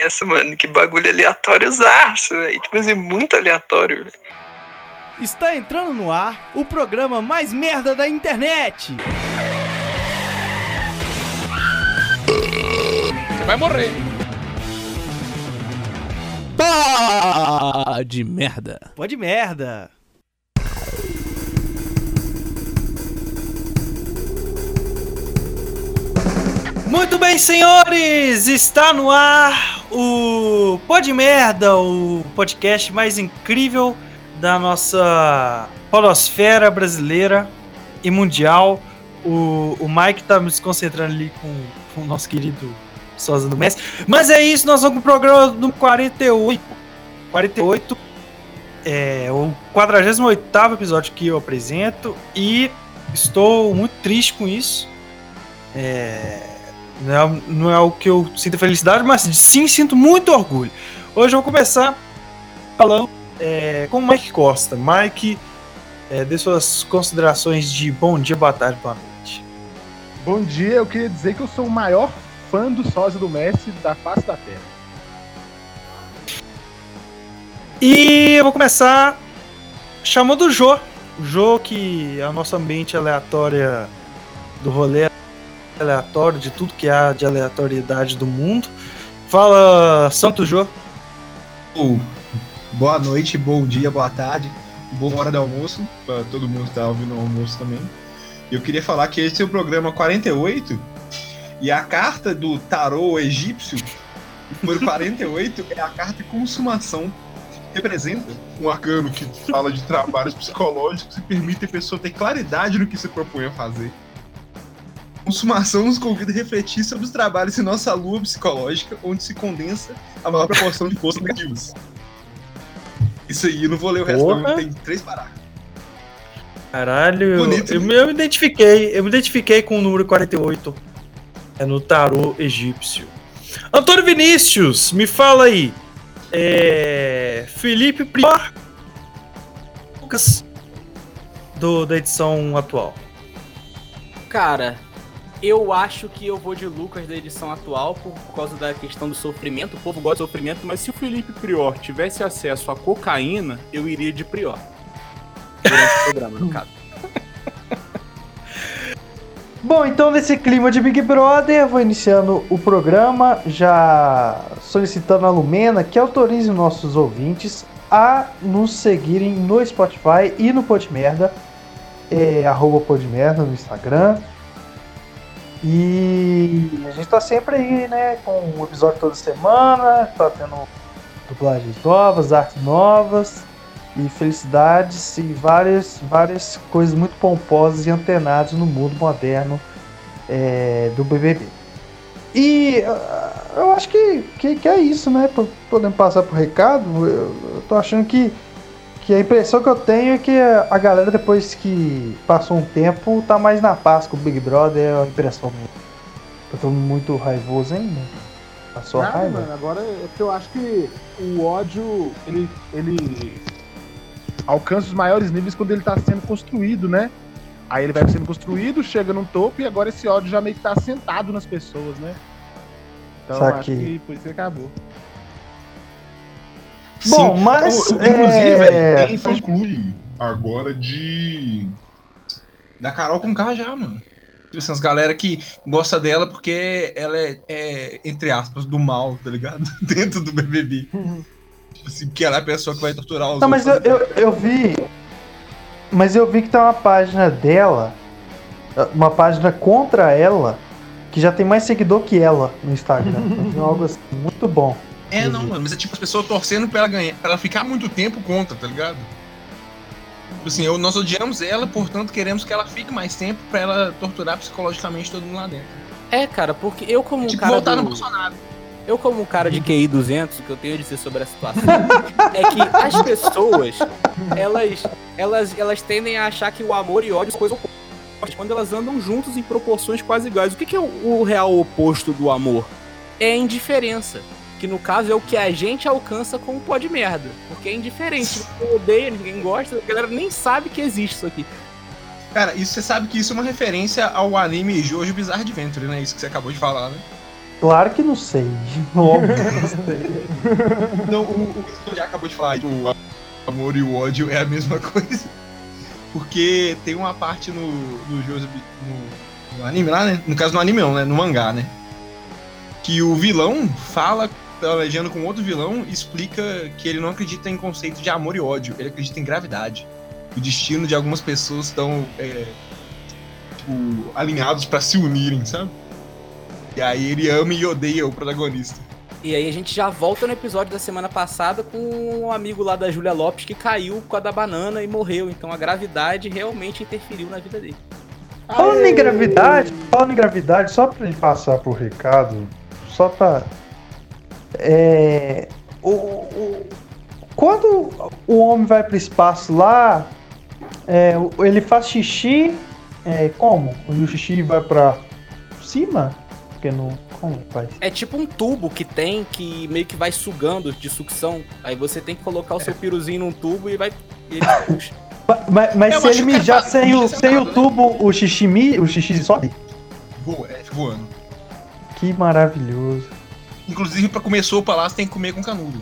essa, mano. Que bagulho aleatório zaço, velho. Tipo assim, muito aleatório, velho. Está entrando no ar o programa mais merda da internet. Você vai morrer. Pá de merda. Pode merda. Muito bem, senhores! Está no ar o Pod Merda, o podcast mais incrível da nossa polosfera brasileira e mundial. O, o Mike tá me concentrando ali com, com o nosso querido Sosa do Messi. Mas é isso, nós vamos pro programa no 48. 48 é o 48 episódio que eu apresento e estou muito triste com isso. É, não é, não é o que eu sinto felicidade, mas sim sinto muito orgulho. Hoje eu vou começar falando é, com o Mike Costa. Mike, é, dê suas considerações de bom dia, boa tarde, boa noite. Bom dia, eu queria dizer que eu sou o maior fã do sósia do Messi da face da Terra. E eu vou começar chamando o Jô. O Jô, que é a nossa mente aleatória do rolê aleatório, de tudo que há de aleatoriedade do mundo. Fala, Santo Jô. Boa noite, bom dia, boa tarde, boa hora do almoço, para todo mundo que tá ouvindo o almoço também. Eu queria falar que esse é o programa 48 e a carta do tarô egípcio, número 48, é a carta de consumação. Representa um arcano que fala de trabalhos psicológicos e permite a pessoa ter claridade no que se propõe a fazer consumação nos convida a refletir sobre os trabalhos em nossa lua psicológica, onde se condensa a maior proporção de forças negativas. Isso aí, eu não vou ler o resto, não, tem três parágrafos. Caralho, Bonito, eu, né? eu, me identifiquei, eu me identifiquei com o número 48. É no tarô egípcio. Antônio Vinícius, me fala aí. É, Felipe Prior Lucas do, da edição atual. Cara, eu acho que eu vou de Lucas da edição atual por, causa da questão do sofrimento. O povo gosta de sofrimento, mas se o Felipe Prior tivesse acesso a cocaína, eu iria de Prior. Durante o programa, no caso. Bom, então nesse clima de Big Brother, vou iniciando o programa, já solicitando a Lumena que autorize nossos ouvintes a nos seguirem no Spotify e no Podmerda, é, arroba Podmerda no Instagram, e a gente tá sempre aí, né, com um episódio toda semana, tá tendo dublagens novas, artes novas e felicidades e várias, várias coisas muito pomposas e antenadas no mundo moderno é, do BBB. E uh, eu acho que, que, que, é isso, né? Podemos passar pro recado. Eu, eu tô achando que que a impressão que eu tenho é que a galera, depois que passou um tempo, tá mais na paz com o Big Brother, é a impressão minha. Eu tô muito raivoso ainda. Nada, a raiva? Mano, agora é porque eu acho que o ódio, ele, ele alcança os maiores níveis quando ele tá sendo construído, né? Aí ele vai sendo construído, chega num topo e agora esse ódio já meio que tá assentado nas pessoas, né? Então Saquei. acho que por isso acabou. Bom, Sim. mas. Inclusive, é... tem fã-clube agora de. Da Carol com K já, mano. Tipo assim, as galera que gosta dela porque ela é, é, entre aspas, do mal, tá ligado? Dentro do BBB. tipo assim, que ela é a pessoa que vai torturar os Não, mas eu, eu, eu, vi. Mas eu vi que tem uma página dela, uma página contra ela, que já tem mais seguidor que ela no Instagram. algo assim, muito bom. É, não, mano, mas é tipo as pessoas torcendo pra ela ganhar, pra ela ficar muito tempo contra, tá ligado? Tipo assim, eu, nós odiamos ela, portanto queremos que ela fique mais tempo pra ela torturar psicologicamente todo mundo lá dentro. É, cara, porque eu como é tipo, cara voltar do... no Bolsonaro. Eu como um cara de QI 200, o que eu tenho a dizer sobre a situação é que as pessoas, elas, elas, elas tendem a achar que o amor e ódio são coisas opostas, quando elas andam juntos em proporções quase iguais. O que, que é o, o real oposto do amor? É a indiferença que no caso é o que a gente alcança com o pó de merda. Porque é indiferente. Ninguém odeia, ninguém gosta, a galera nem sabe que existe isso aqui. Cara, isso você sabe que isso é uma referência ao anime Jojo Bizarre Adventure, né? Isso que você acabou de falar, né? Claro que não sei. Óbvio que não sei. Não, o, o que já acabou de falar, o amor e o ódio é a mesma coisa. Porque tem uma parte no, no, Joseph- no, no anime lá, né? No caso, no anime não, né? No mangá, né? Que o vilão fala, pelejando com outro vilão, e explica que ele não acredita em conceito de amor e ódio, ele acredita em gravidade. O destino de algumas pessoas estão é, tipo, alinhados pra se unirem, sabe? E aí ele ama e odeia o protagonista. E aí a gente já volta no episódio da semana passada com um amigo lá da Júlia Lopes que caiu por causa da banana e morreu. Então a gravidade realmente interferiu na vida dele. Falando em gravidade, falando em gravidade, só pra ele passar pro recado, só pra. É. O, o- quando o homem vai pro espaço lá, é, o- ele faz xixi. É, como? O xixi vai pra cima? Porque não. Como faz? É tipo um tubo que tem que meio que vai sugando de sucção. Aí você tem que colocar o seu piruzinho num tubo e vai. E ele puxa. Ma- Mas, mas Eu se ele mijar é sem o, sem o tubo, o xixi, o xixi sobe? Voa, é, voando. Que maravilhoso. Inclusive, pra comer sopa lá, você tem que comer com canudo.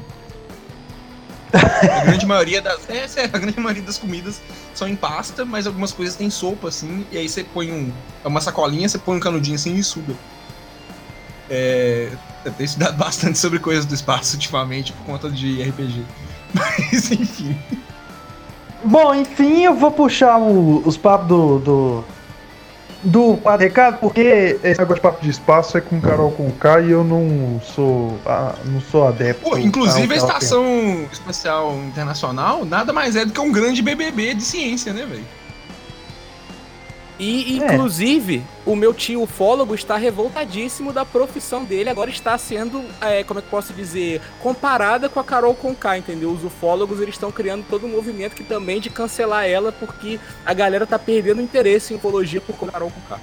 A grande maioria das. É, sério, a grande maioria das comidas são em pasta, mas algumas coisas têm sopa, assim, e aí você põe um. É uma sacolinha, você põe um canudinho assim e suga. É. Eu tenho estudado bastante sobre coisas do espaço ultimamente por conta de RPG. Mas enfim. Bom, enfim, eu vou puxar o- os papos do. do. Do Padre Recado, porque esse negócio de papo de espaço é com Carol com K e eu não sou. não sou adepto. Pô, inclusive a Estação Espacial Internacional nada mais é do que um grande BBB de ciência, né, velho? E, É. inclusive, o meu tio ufólogo está revoltadíssimo da profissão dele. Agora está sendo, é, como é que eu posso dizer, comparada com a Carol Conká, entendeu? Os ufólogos eles estão criando todo um movimento que também de cancelar ela, porque a galera tá perdendo interesse em ufologia por conta da Carol Conká.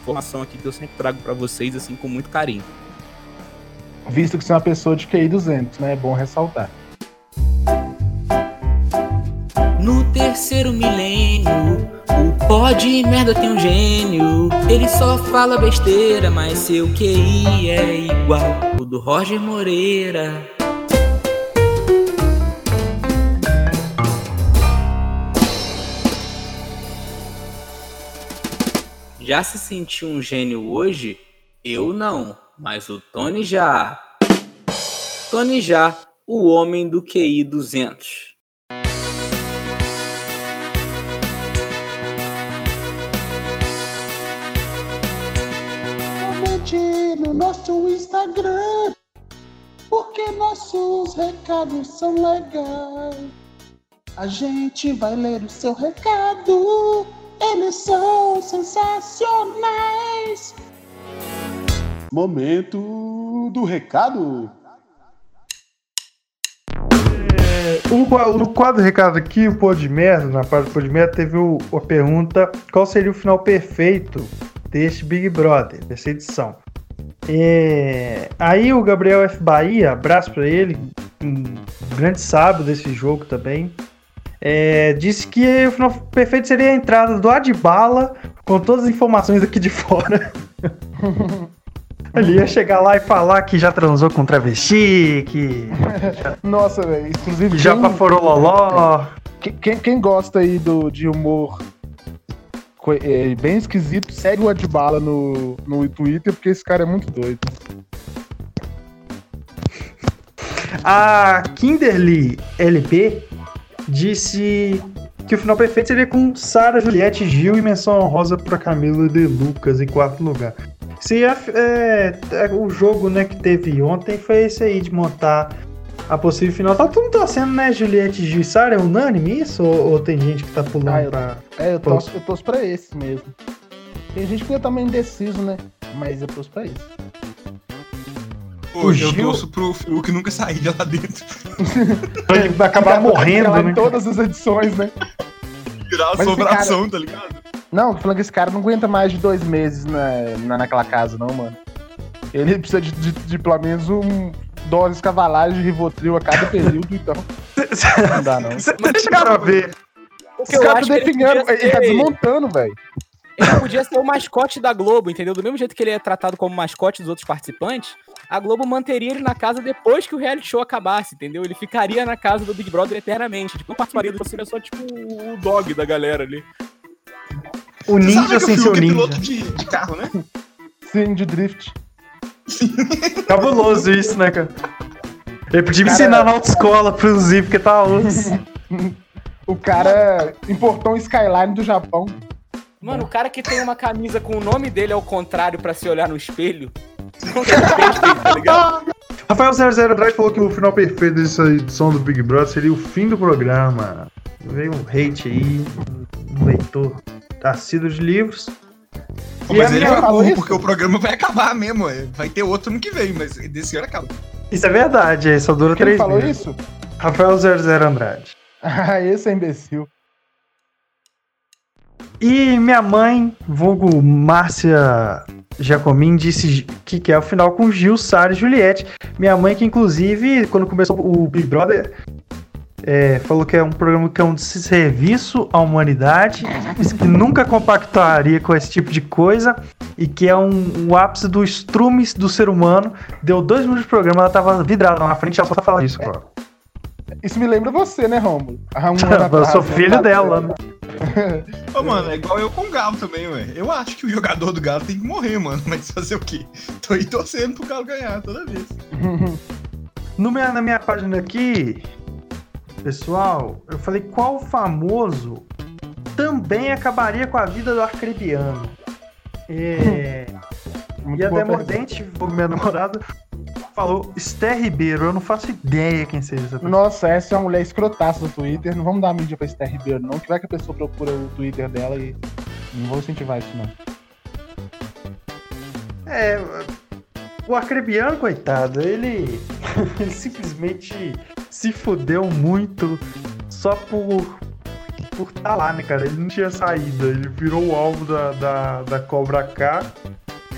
Informação aqui que eu sempre trago para vocês, assim, com muito carinho. Visto que você é uma pessoa de QI 200, né? É bom ressaltar. No terceiro milênio, o pó de merda tem um gênio. Ele só fala besteira, mas seu QI é igual o do Roger Moreira. Já se sentiu um gênio hoje? Eu não, mas o Tony já. Tony já, o homem do QI 200. Nosso Instagram, porque nossos recados são legais. A gente vai ler o seu recado, eles são sensacionais. Momento do recado. Um qua- no quadro recado aqui, o Pô de Merda, na parte do Pô de Merda, teve o- a pergunta qual seria o final perfeito deste Big Brother, dessa edição. É, aí o Gabriel F. Bahia, abraço pra ele, um grande sábio desse jogo também, é, disse que o final perfeito seria a entrada do Adbala com todas as informações aqui de fora. Ele ia chegar lá e falar que já transou com travesti, que Nossa, velho. Inclusive, que já quem- baforou loló. Quem, quem, gosta aí do, de humor é, bem esquisito, segue o Adbala no, no Twitter, porque esse cara é muito doido. A Kinderly LP disse que o final perfeito seria com Sara, Juliette, Gil e menção honrosa para Camila de Lucas em quarto lugar. Se é, é, o jogo né, que teve ontem foi esse aí de montar a possível final. Tá mundo torcendo, né, Juliette, e Sara? É unânime isso? Ou, ou tem gente que tá pulando Ah, eu- pra. É, eu torço, eu torço pra esse mesmo. Tem gente que é também indeciso, né? Mas eu torço pra esse. O eu torço pro Fiuk nunca sair de lá dentro. Ele vai acabar Fica- morrendo, fica lá né? em todas as edições, né? Virar Mas esse sobração, tá ligado? Não, tô falando que esse cara não aguenta mais de dois meses na, na- naquela casa, não, mano. Ele precisa de, de, de pelo menos um doses cavalares de Rivotril a cada período, então. Não dá, não. Vocês chegaram a ver. O que Esse eu cara acho que ele definhando, podia ele tá desmontando, velho. Ele podia ser o mascote da Globo, entendeu? Do mesmo jeito que ele é tratado como mascote dos outros participantes, a Globo manteria ele na casa depois que o reality show acabasse, entendeu? Ele ficaria na casa do Big Brother eternamente. Tipo, não participaria do seria só tipo o dog da galera ali. O Você ninja o sem seu é ninja. piloto de, de carro, né? Sim, de drift. Cabuloso isso, né, cara? Ele podia me Cara- ensinar na autoescola, inclusive, porque tá osso. O cara importou um Skyline do Japão. Mano, o cara que tem uma camisa com o nome dele ao contrário pra se olhar no espelho. Não tem respeito, tá ligado? Rafael 00 Andrade falou que o final perfeito dessa edição do Big Brother seria o fim do programa. Veio um hate aí, um leitor assíduo de livros. Pô, mas ele é burro, isso? porque o programa vai acabar mesmo. é. Vai ter outro ano que vem, mas desse ano acaba. Isso é verdade, aí só dura Quem três falou meses. isso? Rafael 00 Andrade. Ah, esse é imbecil. E minha mãe, vulgo Márcia Jacomin, disse que quer o final com Gil, Sara e Juliette. Minha mãe, que inclusive, quando começou o Big Brother, é, falou que é um programa que é um serviço à humanidade, disse que nunca compactaria com esse tipo de coisa e que é um, um ápice do estrumes do ser humano. Deu dois minutos de programa, ela tava vidrada na frente, ela só tá falando isso, pô. Isso me lembra você, né, Romulo? Um Eu atrás, sou né? filho dela, né? Ô, mano, é igual eu com o Galo também, ué. Eu acho que o jogador do Galo tem que morrer, mano. Mas fazer o quê? Tô aí torcendo pro Galo ganhar toda vez. No minha, na minha página aqui, pessoal, eu falei qual famoso também acabaria com a vida do arcrebiano. É, e a Demordente, minha namorada, falou Esther Ribeiro. Eu não faço ideia quem seja essa pessoa. Nossa, essa é uma mulher escrotaça do Twitter. Não vamos dar mídia pra Esther Ribeiro, não. Que vai que a pessoa procura o Twitter dela e. Não vou incentivar isso, não. É, o arcrebiano, coitado, ele, ele simplesmente se fudeu muito só por por tá lá, né, cara? Ele não tinha saída, ele virou o alvo da, da, da Cobra K.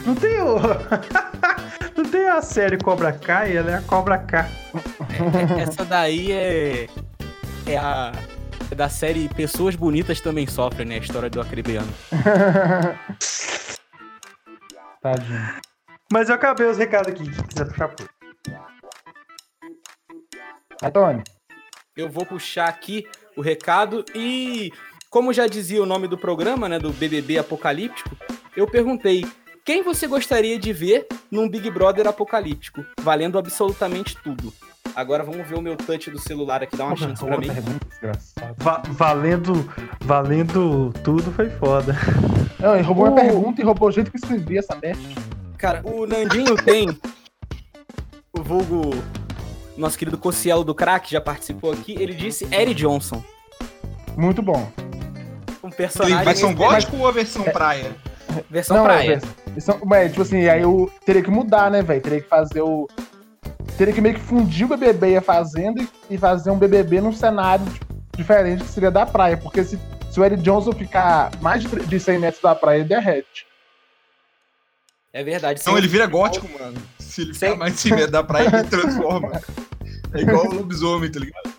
Não tem o... não tem a série Cobra K e ela é a Cobra K. Essa daí é. É a. É da série Pessoas Bonitas Também Sofrem, né? A história do acribiano. Tadinho. Mas eu acabei os recados aqui, quem quiser puxar por. Vai, Tony. Eu vou puxar aqui o recado e, como já dizia o nome do programa, né, do BBB Apocalíptico, eu perguntei quem você gostaria de ver num Big Brother apocalíptico, valendo absolutamente tudo. Agora vamos ver o meu touch do celular aqui, dá uma chance pra mim. Va- valendo, valendo tudo foi foda. Não, ele roubou Uh. minha pergunta e roubou o jeito que eu escrevi essa peste. Cara, o Nandinho tem o vulgo nosso querido Cocielo do Crack já participou aqui, ele disse Eric Johnson, Muito bom. um personagem vai São mas- Gótico ou a versão praia? versão não, praia. é, eles são- mas, tipo assim, aí eu teria que mudar, né, velho? Teria que fazer o. Teria que meio que fundir o BBB e a Fazenda e- fazer um BBB num cenário tipo, diferente que seria da praia. Porque se, se o Eric Johnson ficar mais de, de 100 metros da praia, ele derrete. É verdade. Não, sim. ele vira gótico, mano. Se ele ficar mais 100 metros da praia, ele transforma. É igual o lobisomem, tá ligado?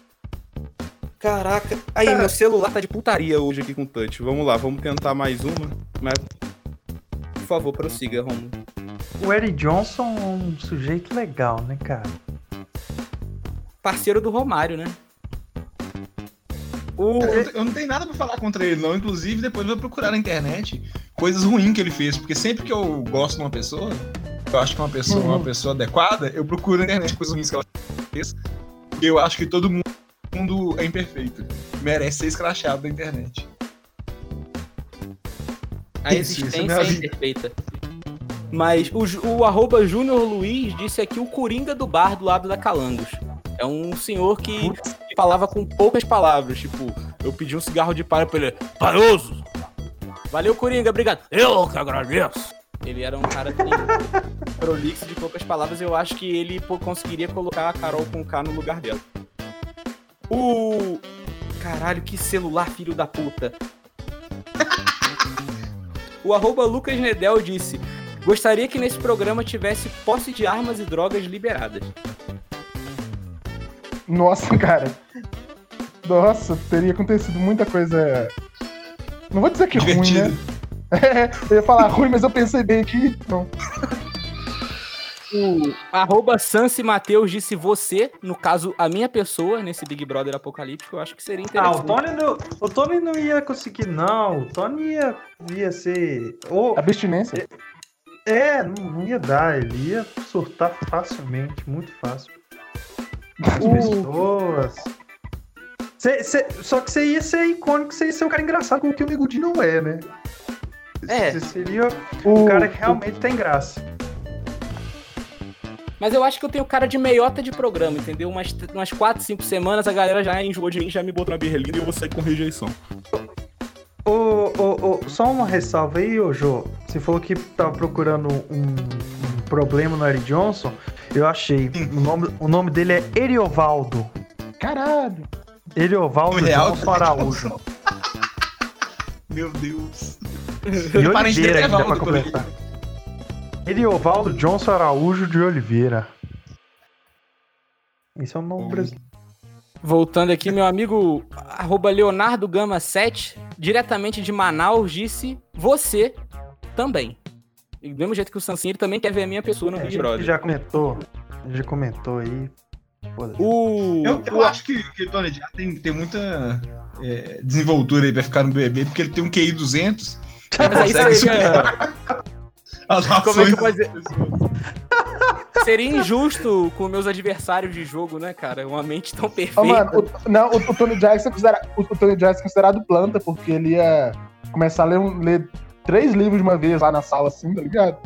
Caraca. Aí, meu celular tá de putaria hoje aqui com touch. Vamos lá, vamos tentar mais uma. Mas... Por favor, prossiga, Romulo. O Eric Johnson é um sujeito legal, né, cara? Parceiro do Romário, né? O... Eu, eu não tenho nada pra falar contra ele, não. Inclusive, depois eu vou procurar na internet coisas ruins que ele fez. Porque sempre que eu gosto de uma pessoa, eu acho que é uma pessoa, uma pessoa adequada, eu procuro na internet coisas ruins que ela fez. Porque eu acho que todo mundo é imperfeito. Merece ser escrachado da internet. A Isso, isso é existência é vida. imperfeita. Mas o, o arroba Júnior Luiz disse aqui o Coringa do bar do lado da Calangos. É um senhor que falava com poucas palavras. Tipo, eu pedi um cigarro de palha pra ele. Paroso! Valeu, Coringa, obrigado. Eu que agradeço. Ele era um cara assim, prolixo de poucas palavras. Eu acho que ele conseguiria colocar a Carol com K no lugar dela. O. Caralho, que celular, filho da puta. O arroba Lucas Nedel disse: Gostaria que nesse programa tivesse posse de armas e drogas liberadas. Nossa, cara. Nossa, teria acontecido muita coisa. Não vou dizer que ruim, Divertido. né? Eu ia falar ruim, mas eu pensei bem aqui. Não. O arroba Sansi Mateus disse você, no caso, a minha pessoa, nesse Big Brother apocalíptico, eu acho que seria Ah, o interessante. Tony, não, o Tony não ia conseguir, não. O Tony ia, ia ser. Ou, Abstinência. é, não, não ia dar. Ele ia surtar facilmente, muito fácil. As pessoas. Cê- cê- só que você ia ser icônico, você ia ser o cara engraçado, o que o Negudi não é, né? É. Você seria O o cara que realmente tem graça. Mas eu acho que eu tenho cara de meiota de programa, entendeu? Umas, umas 4, 5 semanas a galera já enjoou de mim, já me botou na berlinda e eu vou sair com rejeição. Ô, ô, ô, só uma ressalva aí, ô Jô. Você falou que tava procurando um, um problema no Eric Johnson. Eu achei. O nome, o nome dele é Eriovaldo. Caralho. Eriovaldo O real Johnson Araújo. Meu Deus. Dele Oliveira, é ainda pra completar. Eriovaldo Johnson Araújo de Oliveira. Isso é um nome brasileiro. Voltando aqui, meu amigo arroba Leonardo Gama 7, diretamente de Manaus, disse você também. E do mesmo jeito que o Sancinho, ele também quer ver a minha pessoa no É, a Big gente Brother. já comentou. Já comentou aí. O, Eu, eu o- acho que, que o Tony já tem, tem muita é, desenvoltura aí pra ficar no BBB, porque ele tem um QI 200. Mas aí seria, As Como é que eu posso dizer? seria injusto com meus adversários de jogo, né, cara? Uma mente tão perfeita. mano, o, não, o, o Tony Jackson é considera, o, o Tony Jackson é considerado planta, porque ele ia começar a ler, um- ler três livros de uma vez lá na sala, assim, tá ligado?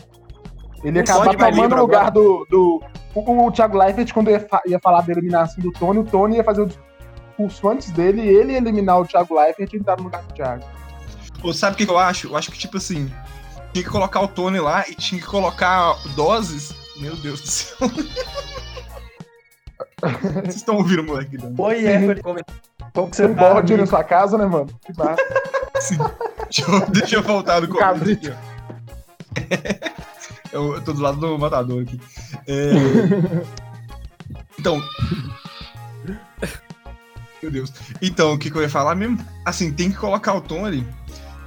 Ele ia Não acabar tomando o lugar do. do o, o Thiago Leifert, quando ia, fa- ia falar da eliminação do Tony, o Tony ia fazer o discurso antes dele e ele ia eliminar o Thiago Leifert e entrar no lugar do Thiago. Ou sabe o que eu acho? Eu acho que, tipo assim, tinha que colocar o Tony lá e tinha que colocar doses. Meu Deus do céu. Vocês estão ouvindo o moleque dando? Oi, Evelyn. Como que você Tem tá? bode na sua casa, né, mano? Que massa. Deixa eu, deixa eu voltar no cabrito. Eu, eu tô do lado do matador aqui. É, Então. Meu Deus. Então, o que, que eu ia falar mesmo? Assim, tem que colocar o Tony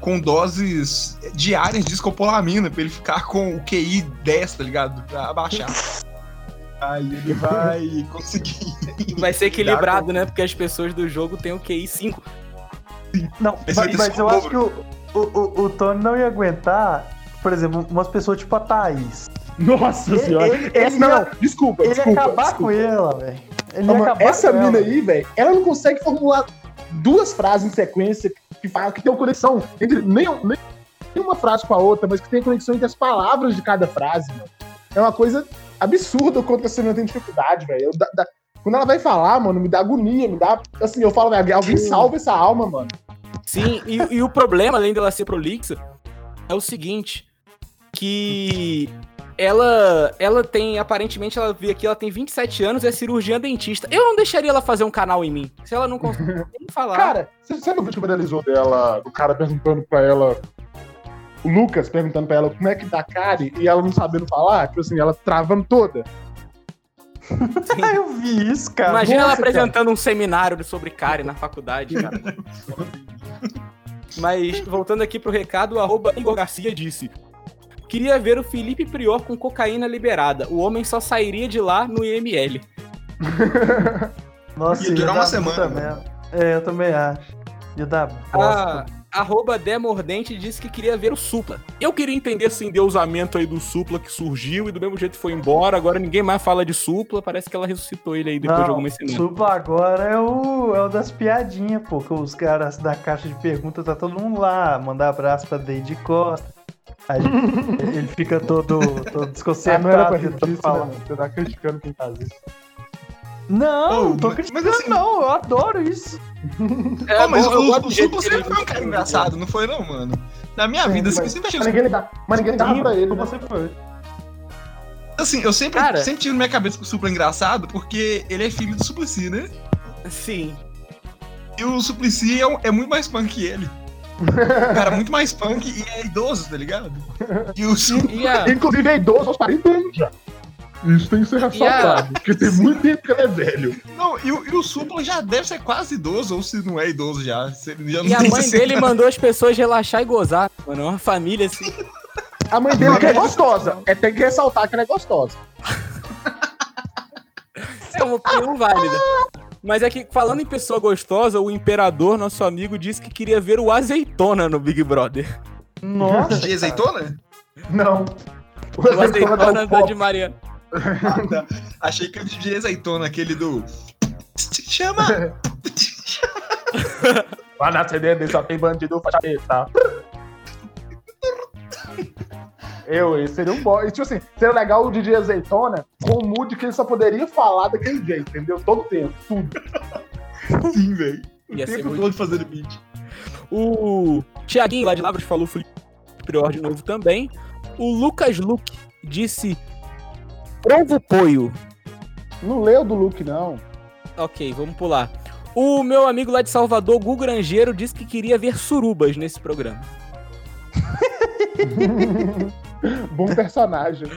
com doses diárias de escopolamina pra ele ficar com o QI 10, tá ligado? Pra abaixar. Aí ele vai conseguir. Vai ser equilibrado, né? Porque as pessoas do jogo têm o QI 5. Não, mas, ter mas eu acho que o, o, o, o Tony não ia aguentar, por exemplo, umas pessoas tipo a Thaís. Nossa Ele- senhora. ele- Essa, ele não, ia- desculpa, Ele ia desculpa. acabar desculpa. com ela, velho. Ia essa com mina ela. aí, velho, ela não consegue formular duas frases em sequência que, falam que tem uma conexão entre nem, nem uma frase com a outra, mas que tem conexão entre as palavras de cada frase, mano. É uma coisa absurda quanto essa menina tem dificuldade, velho. Quando ela vai falar, mano, me dá agonia, me dá. Assim, eu falo, velho, alguém salva essa alma, mano. Sim, e, e o problema, além dela ser prolixa, é o seguinte: que ela ela tem, aparentemente, ela veio aqui, ela tem 27 anos e é cirurgiã dentista. Eu não deixaria ela fazer um canal em mim. Se ela não consegue nem falar. Cara, você, você não viu que viralizou dela, o cara perguntando pra ela. O Lucas perguntando pra ela como é que tá a Kari e ela não sabendo falar, tipo assim, ela travando toda. Ah, eu vi isso, cara. Imagina ela Nossa, apresentando um seminário sobre Kari na faculdade, cara. Mas, voltando aqui pro recado, o arroba Igor Garcia disse: Queria ver o Felipe Prior com cocaína liberada. O homem só sairia de lá no IML. Nossa, Ia durar dar uma semana, merda. É, eu também acho. Ia dar A bosta. Arroba Demordente disse que queria ver o Supla. Eu queria entender esse endeusamento aí do Supla que surgiu e do mesmo jeito foi embora. Agora ninguém mais fala de Supla. Parece que ela ressuscitou ele aí depois de algumas semanas. Supla agora é o, é o das piadinhas, pô. Que os caras da caixa de perguntas tá todo mundo lá. Mandar abraço pra Deide Costa. Aí ele fica todo, todo desconcertado. não era pra disso, né? Você tá criticando quem faz isso. Não, não tô mas- criticando, mas assim- não. Eu adoro isso. É, Ô, mas bom, o, o Supla sempre foi um cara engraçado, não foi não, mano? Na minha Sim, vida, assim, eu mas- sempre achei Mas ninguém, dá, mas ninguém dava pra ele, né? Você foi. Assim, eu sempre, Cara. sempre tive na minha cabeça que o Supla é engraçado porque ele é filho do Suplicy, né? Sim. E o Suplicy é, um- é muito mais punk que ele. Um cara muito mais punk e é idoso, tá ligado? E o Supla... Inclusive é idoso aos 40 anos já. Isso tem que ser ressaltado, porque tem muito tempo que ele é velho. Não, e, o- e o Supla já deve ser quase idoso, ou se não é idoso já. Se ele já não E a mãe 60. dele mandou as pessoas relaxar e gozar, mano. É uma família assim. A mãe dele que é gostosa. É, tem que ressaltar que ela é gostosa. É uma opinião válida. Mas é que, falando em pessoa gostosa, o imperador, nosso amigo, disse que queria ver o azeitona no Big Brother. Nossa. De azeitona? Não. O azeitona tá da de Mariana. Ah, tá. Achei que o de azeitona, aquele do. Chama! Lá na CDD só tem bandido faixa preta. Eu, esse seria um bom. E, tipo assim, seria legal o DJ Azeitona com o mood que ele só poderia falar daquele jeito, entendeu? Todo tempo, tudo. Sim, velho. O Ia tempo muito- todo fazendo beat. O Thiaguinho lá de Lavras falou Felipe Prior de novo também. O Lucas Luke disse Provo Poio. Não leu do Luke, não. Ok, vamos pular. O meu amigo lá de Salvador, Gu Grangeiro, disse que queria ver surubas nesse programa. Bom personagem.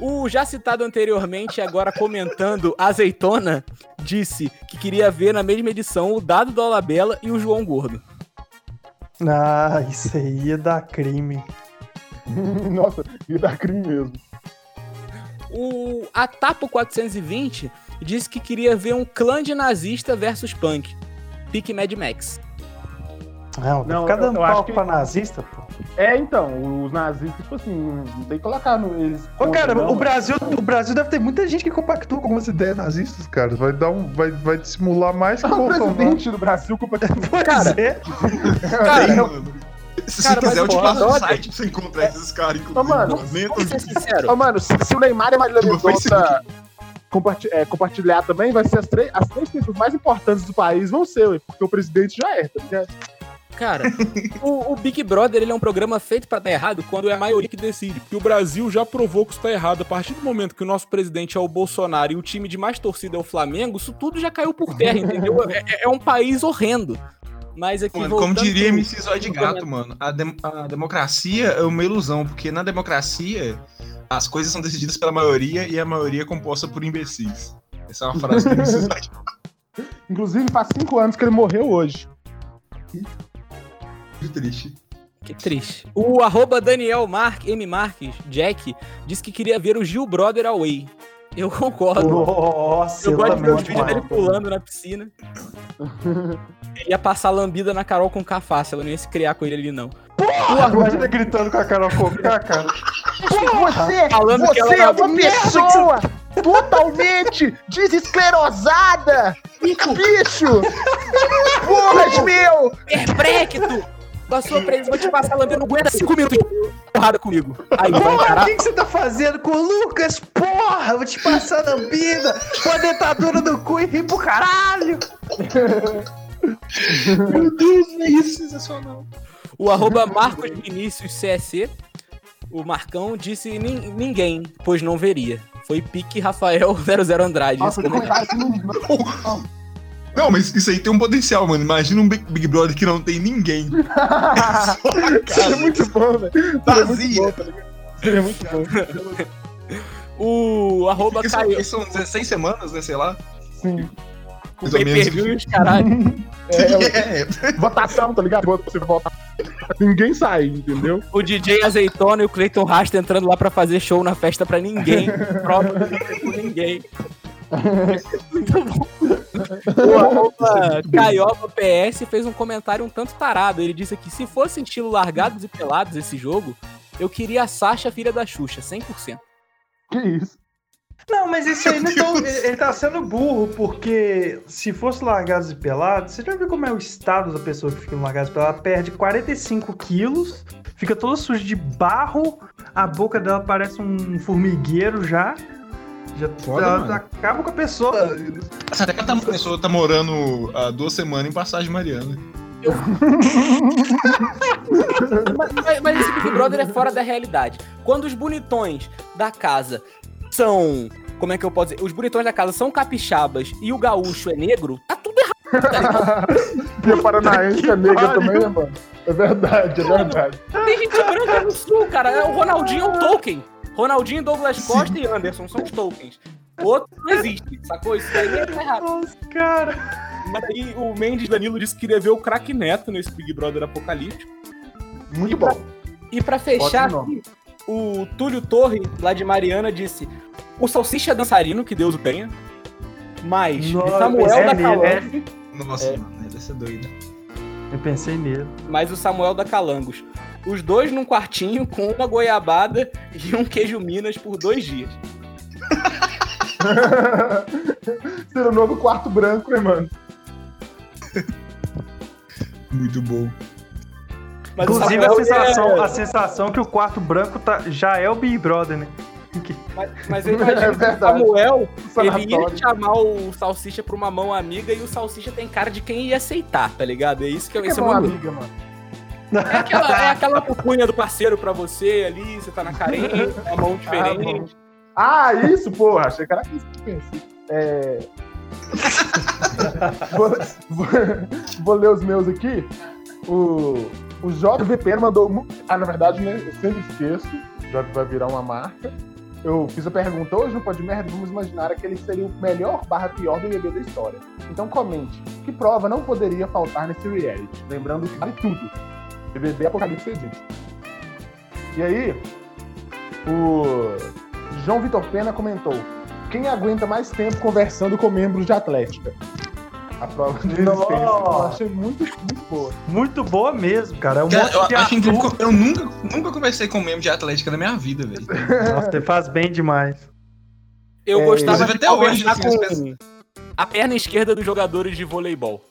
O já citado anteriormente, agora comentando Azeitona, disse que queria ver na mesma edição o Dado do Alabella e o João Gordo. Ah, isso aí ia dar crime. Nossa, ia dar crime mesmo. O Atapo 420 disse que queria ver um clã de nazista versus punk. Pique Mad Max. Não, Não, ficar eu- dando eu acho palco que- pra nazista, pô. É, então, os nazistas, tipo assim, não tem que colocar no, eles. Ô, cara, não, o Brasil, o Brasil deve ter muita gente que compactua com umas ideias nazistas, cara. Vai dar um. Vai, vai dissimular mais que o O Bolsonaro. presidente do Brasil Pois Cara, é. Cara, Tem, mano. Se Cara, você quiser, eu te passo brother. site pra você encontrar esses caras, inclusive. Mano, vamos ser sinceros. Ô, mano, se, se o Neymar e a Marília Mendonça comparti- é, compartilhar também, vai ser as, três- as três pessoas mais importantes do país vão ser, ué, porque o presidente já é, tá ligado? Cara, o, o Big Brother ele é um programa feito pra dar errado quando é a maioria que decide. Porque o Brasil já provou que isso tá errado. A partir do momento que o nosso presidente é o Bolsonaro e o time de mais torcida é o Flamengo, isso tudo já caiu por terra, entendeu? É, é um país horrendo. Mas aqui, Mano, como diria pro- MC Zóio de Gato, mano, a, dem- a democracia é uma ilusão, porque na democracia as coisas são decididas pela maioria e a maioria é composta por imbecis. Essa é uma frase do MC Zóio de Gato. Inclusive, faz cinco anos que ele morreu hoje. Muito triste. Que triste. O arroba Daniel Mark, M. Marques, Jack, disse que queria ver o Gil Brother Away. Eu concordo. Nossa, Eu eu, gosto de ver os vídeos dele pulando na piscina. Ele ia passar lambida na Carol com fácil, ela não ia se criar com ele ali, não. Porra, imagina gritando com a Carol Conká, cara. Você, Falando que ela você é não- uma pessoa totalmente desesclerosada! Bicho! Porras, meu! Perprecto! Passou pra eles, vou te passar lambida, não aguenta cinco minutos de porrada comigo. Aí, Porra, o que, que você tá fazendo com o Lucas? Porra, eu vou te passar na vida. Com a dentadura do cu e rir pro caralho. Meu Deus, é isso sensacional. O arroba Marcos Vinícius CSC, o Marcão, disse "Nin- ninguém, pois não veria. Foi pique Rafael 00 Andrade. Nossa, esse que comentário. não- mas isso aí tem um potencial, mano. Imagina um Big, Big Brother que não tem ninguém. Seria muito bom, velho. Seria muito Vazia. bom, tá? Seria muito bom. O arroba são, Caio porque são 16 semanas, né? Sei lá. Sim. com mais ou menos. pay-per-view e os caralho. É, É, votação, tá ligado? Você votar. Ninguém sai, entendeu? O DJ Azeitona e o Clayton Rasta entrando lá pra fazer show na festa pra ninguém. Prova com ninguém. Muito bom. O arroba Caioba PS fez um comentário um tanto tarado. Ele disse aqui: se fosse estilo largados e pelados esse jogo, eu queria a Sasha, filha da Xuxa, 100%. Que isso? Não, mas isso aí não tão- ele tá sendo burro, porque se fosse largados e pelados, você já viu como é o estado da pessoa que fica no largados e pelado? Ela perde 45 quilos, fica toda suja de barro, a boca dela parece um formigueiro já. Já Foda, ela mano. acaba com a pessoa. Até que a pessoa tá morando há duas semanas em Passagem Mariana. Mas, mas- mas esse Big Brother é fora da realidade. Quando os bonitões da casa são. Como é que eu posso dizer? Os bonitões da casa são capixabas e o gaúcho é negro, tá tudo errado, tá ligado? E a Paranaense é negra também, né, mano? É verdade, é verdade. Tem gente branca no sul, cara. É O Ronaldinho é o Tolkien. Ronaldinho, Douglas Costa e Anderson são os tokens. O outro não existe, sacou? Isso daí é errado. Nossa, cara. Mas aí o Mendes Danilo disse que queria ver o craque Neto nesse Big Brother apocalíptico. Muito bom. E pra fechar, o Túlio Torre, lá de Mariana, disse: O Salsicha é dançarino, que Deus o tenha. Mas Nossa, Samuel é da nele, Calango. Nossa, É. mano, deve ser doido. Eu pensei nele. Mas o Samuel da Calangos. Os dois num quartinho com uma goiabada e um queijo Minas por dois dias. Ser o novo quarto branco, né, mano? Muito bom. Mas Inclusive, a sensação, é- a sensação que o quarto branco tá, já é o Big Brother, né? Que- Mas, mas eu imagino É que o. Samuel ele ia chamar o Salsicha pra uma mão amiga e o Salsicha tem cara de quem ia aceitar, tá ligado? É isso que, Que esse é é o meu amiga, mano. É aquela, é aquela pupunha do parceiro pra você ali, você tá na carência, uma mão diferente. Ah, isso, porra. Achei que era isso que pensei. É... vou, vou- vou ler os meus aqui. O, o JVP mandou. Ah, na verdade, né? Eu sempre esqueço. Já vai virar uma marca. Eu fiz a pergunta hoje no Pode Merda, vamos imaginar que ele seria o melhor barra pior BBB da história. Então comente, que prova não poderia faltar nesse reality? Lembrando que vale tudo. BBB Apocalipse existe. E aí, o João Vitor Pena comentou: quem aguenta mais tempo conversando com membros de Atlética? A prova de resistência. Eu achei muito, muito boa. Muito boa mesmo, cara. É um Cara, eu acho incrível que eu nunca, nunca conversei com um membro de Atlética na minha vida, velho. Nossa, você faz bem demais. Eu É, gostava de até hoje, assim, com a perna esquerda dos jogadores de voleibol.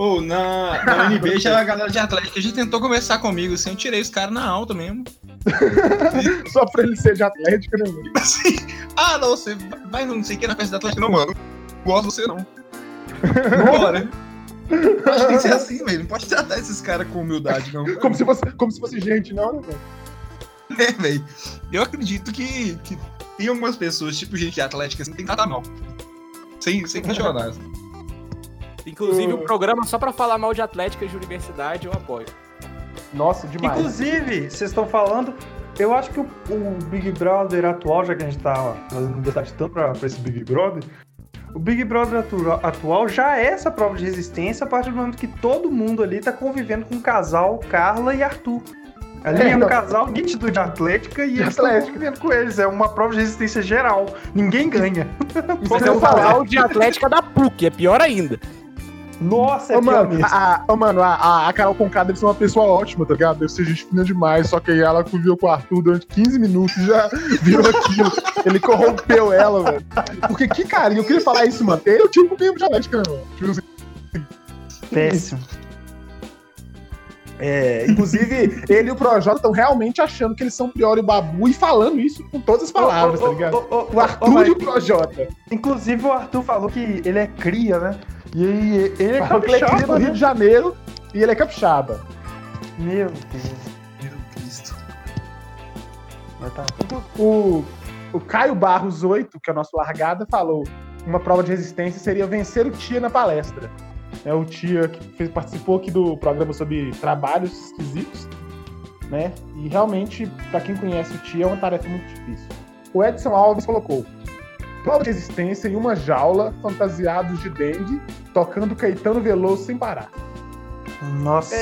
Ou na, na UNB já a galera de Atlética já tentou conversar comigo, assim, eu tirei os caras na alta mesmo. Só pra ele ser de Atlética, né, mano? Assim, ah, não, você vai não sei o que na festa da Atlética, não, mano. Não gosto de você, não. Bora. Acho que tem que ser assim, velho. Não pode tratar esses caras com humildade, não. Como se fosse, como se fosse gente, não, né, mano? É, velho. Eu acredito que, que tem algumas pessoas, tipo gente de Atlética, assim, tem que tratar mal. Sem, sem questionar. assim. Inclusive, o programa só pra falar mal de atléticas de universidade eu apoio. Nossa, demais. Inclusive, vocês estão falando, eu acho que o, o Big Brother atual, já que a gente tá fazendo verdade tanto pra, pra esse Big Brother, o Big Brother atu- atual já é essa prova de resistência a partir do momento que todo mundo ali tá convivendo com o casal Carla e Arthur. Ali É, é, um não. casal nítido de Atlética e De eles estão Atlética. convivendo com eles. É uma prova de resistência geral. Ninguém ganha. Mas eu falar o de atlética da PUC, é pior ainda. Nossa, é Ô, pior mano, mesmo. a, ô, mano, a, a, a Carol Conká deve ser uma pessoa ótima, tá ligado? Deve ser gente fina demais, só que aí ela conviveu com o Arthur durante 15 minutos e já virou aquilo. Ele corrompeu ela, velho. Porque que carinho, eu queria falar isso, mano. Ele é o tipo mesmo de Atlética, né, mano? Tipo assim, Péssimo. É, inclusive, ele e o Projota estão realmente achando que eles são Prior e Babu e falando isso com todas as palavras, Ô, ô, tá ligado? O Arthur e o Projota. Inclusive o Arthur falou que ele é cria, né? E aí ele é ele é cria do capixaba, Rio né? de Janeiro e ele é capixaba. Meu Deus. Meu Cristo. Mas tá. O, o Caio Barros 8, que é o nosso largada, falou: uma prova de resistência seria vencer o Tia na palestra. É o Tia que fez- participou aqui do programa sobre trabalhos esquisitos, né? E realmente, pra quem conhece o Tia, é uma tarefa muito difícil. O Edson Alves colocou: prova de resistência em uma jaula, fantasiados de dengue, tocando Caetano Veloso sem parar. Nossa.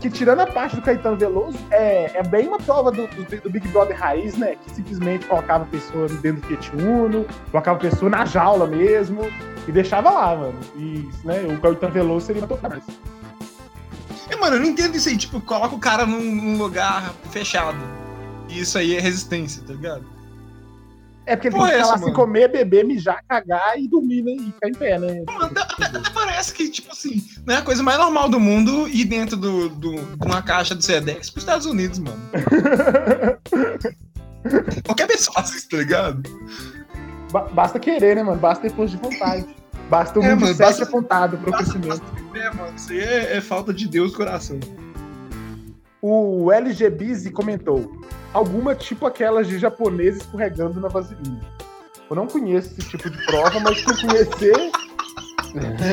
que tirando a parte do Caetano Veloso, é, é bem uma prova do, do- do Big Brother raiz, né? Que simplesmente colocava a pessoa dentro do Fiat Uno, colocava a pessoa na jaula mesmo e deixava lá, mano. E né, o Caetano Veloso seria uma mais. É, mano, eu não entendo isso aí. Tipo, coloca o cara num, num lugar fechado. E isso aí é resistência, tá ligado? É porque ele tem que é essa, assim, mano? comer, beber, mijar, cagar e dormir, né? E ficar em pé, né? Mano, até, até parece que, tipo assim, não é a coisa mais normal do mundo ir dentro do, do, de uma caixa do Sedex pros Estados Unidos, mano. Qualquer pessoa faz isso, tá ligado? Ba- basta querer, né, mano? Basta ter força de vontade. Basta o É, mundo basta- apontado pro basta- crescimento. É, mano, isso aí é, é falta de Deus no coração. O LG Busy comentou: alguma tipo aquelas de japonês escorregando na vaselina. Eu não conheço esse tipo de prova, mas se conhecer,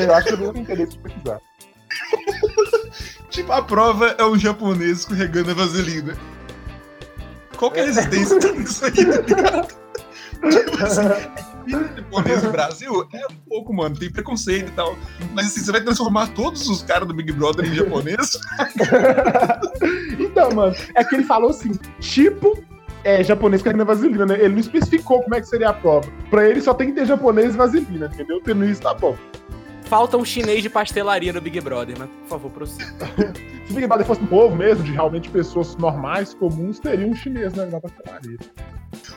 eu acho que eu não tenho interesse de pesquisar. Tipo, a prova é um japonês escorregando a vaselina. Qual que é a resistência disso aí, tá ligado? Japonês no Brasil é um pouco, mano, tem preconceito e tal. Mas assim, você vai transformar todos os caras do Big Brother em japonês? então, mano, é que ele falou assim, tipo, é, japonês querendo vaselina, né? Ele não especificou como é que seria a prova. Pra ele só tem que ter japonês e vaselina, entendeu? Tendo isso, tá bom. Falta um chinês de pastelaria no Big Brother, mas por favor, prossiga. Se o Big Brother fosse um povo mesmo, de realmente pessoas normais, comuns, teria um chinês né, na pastelaria.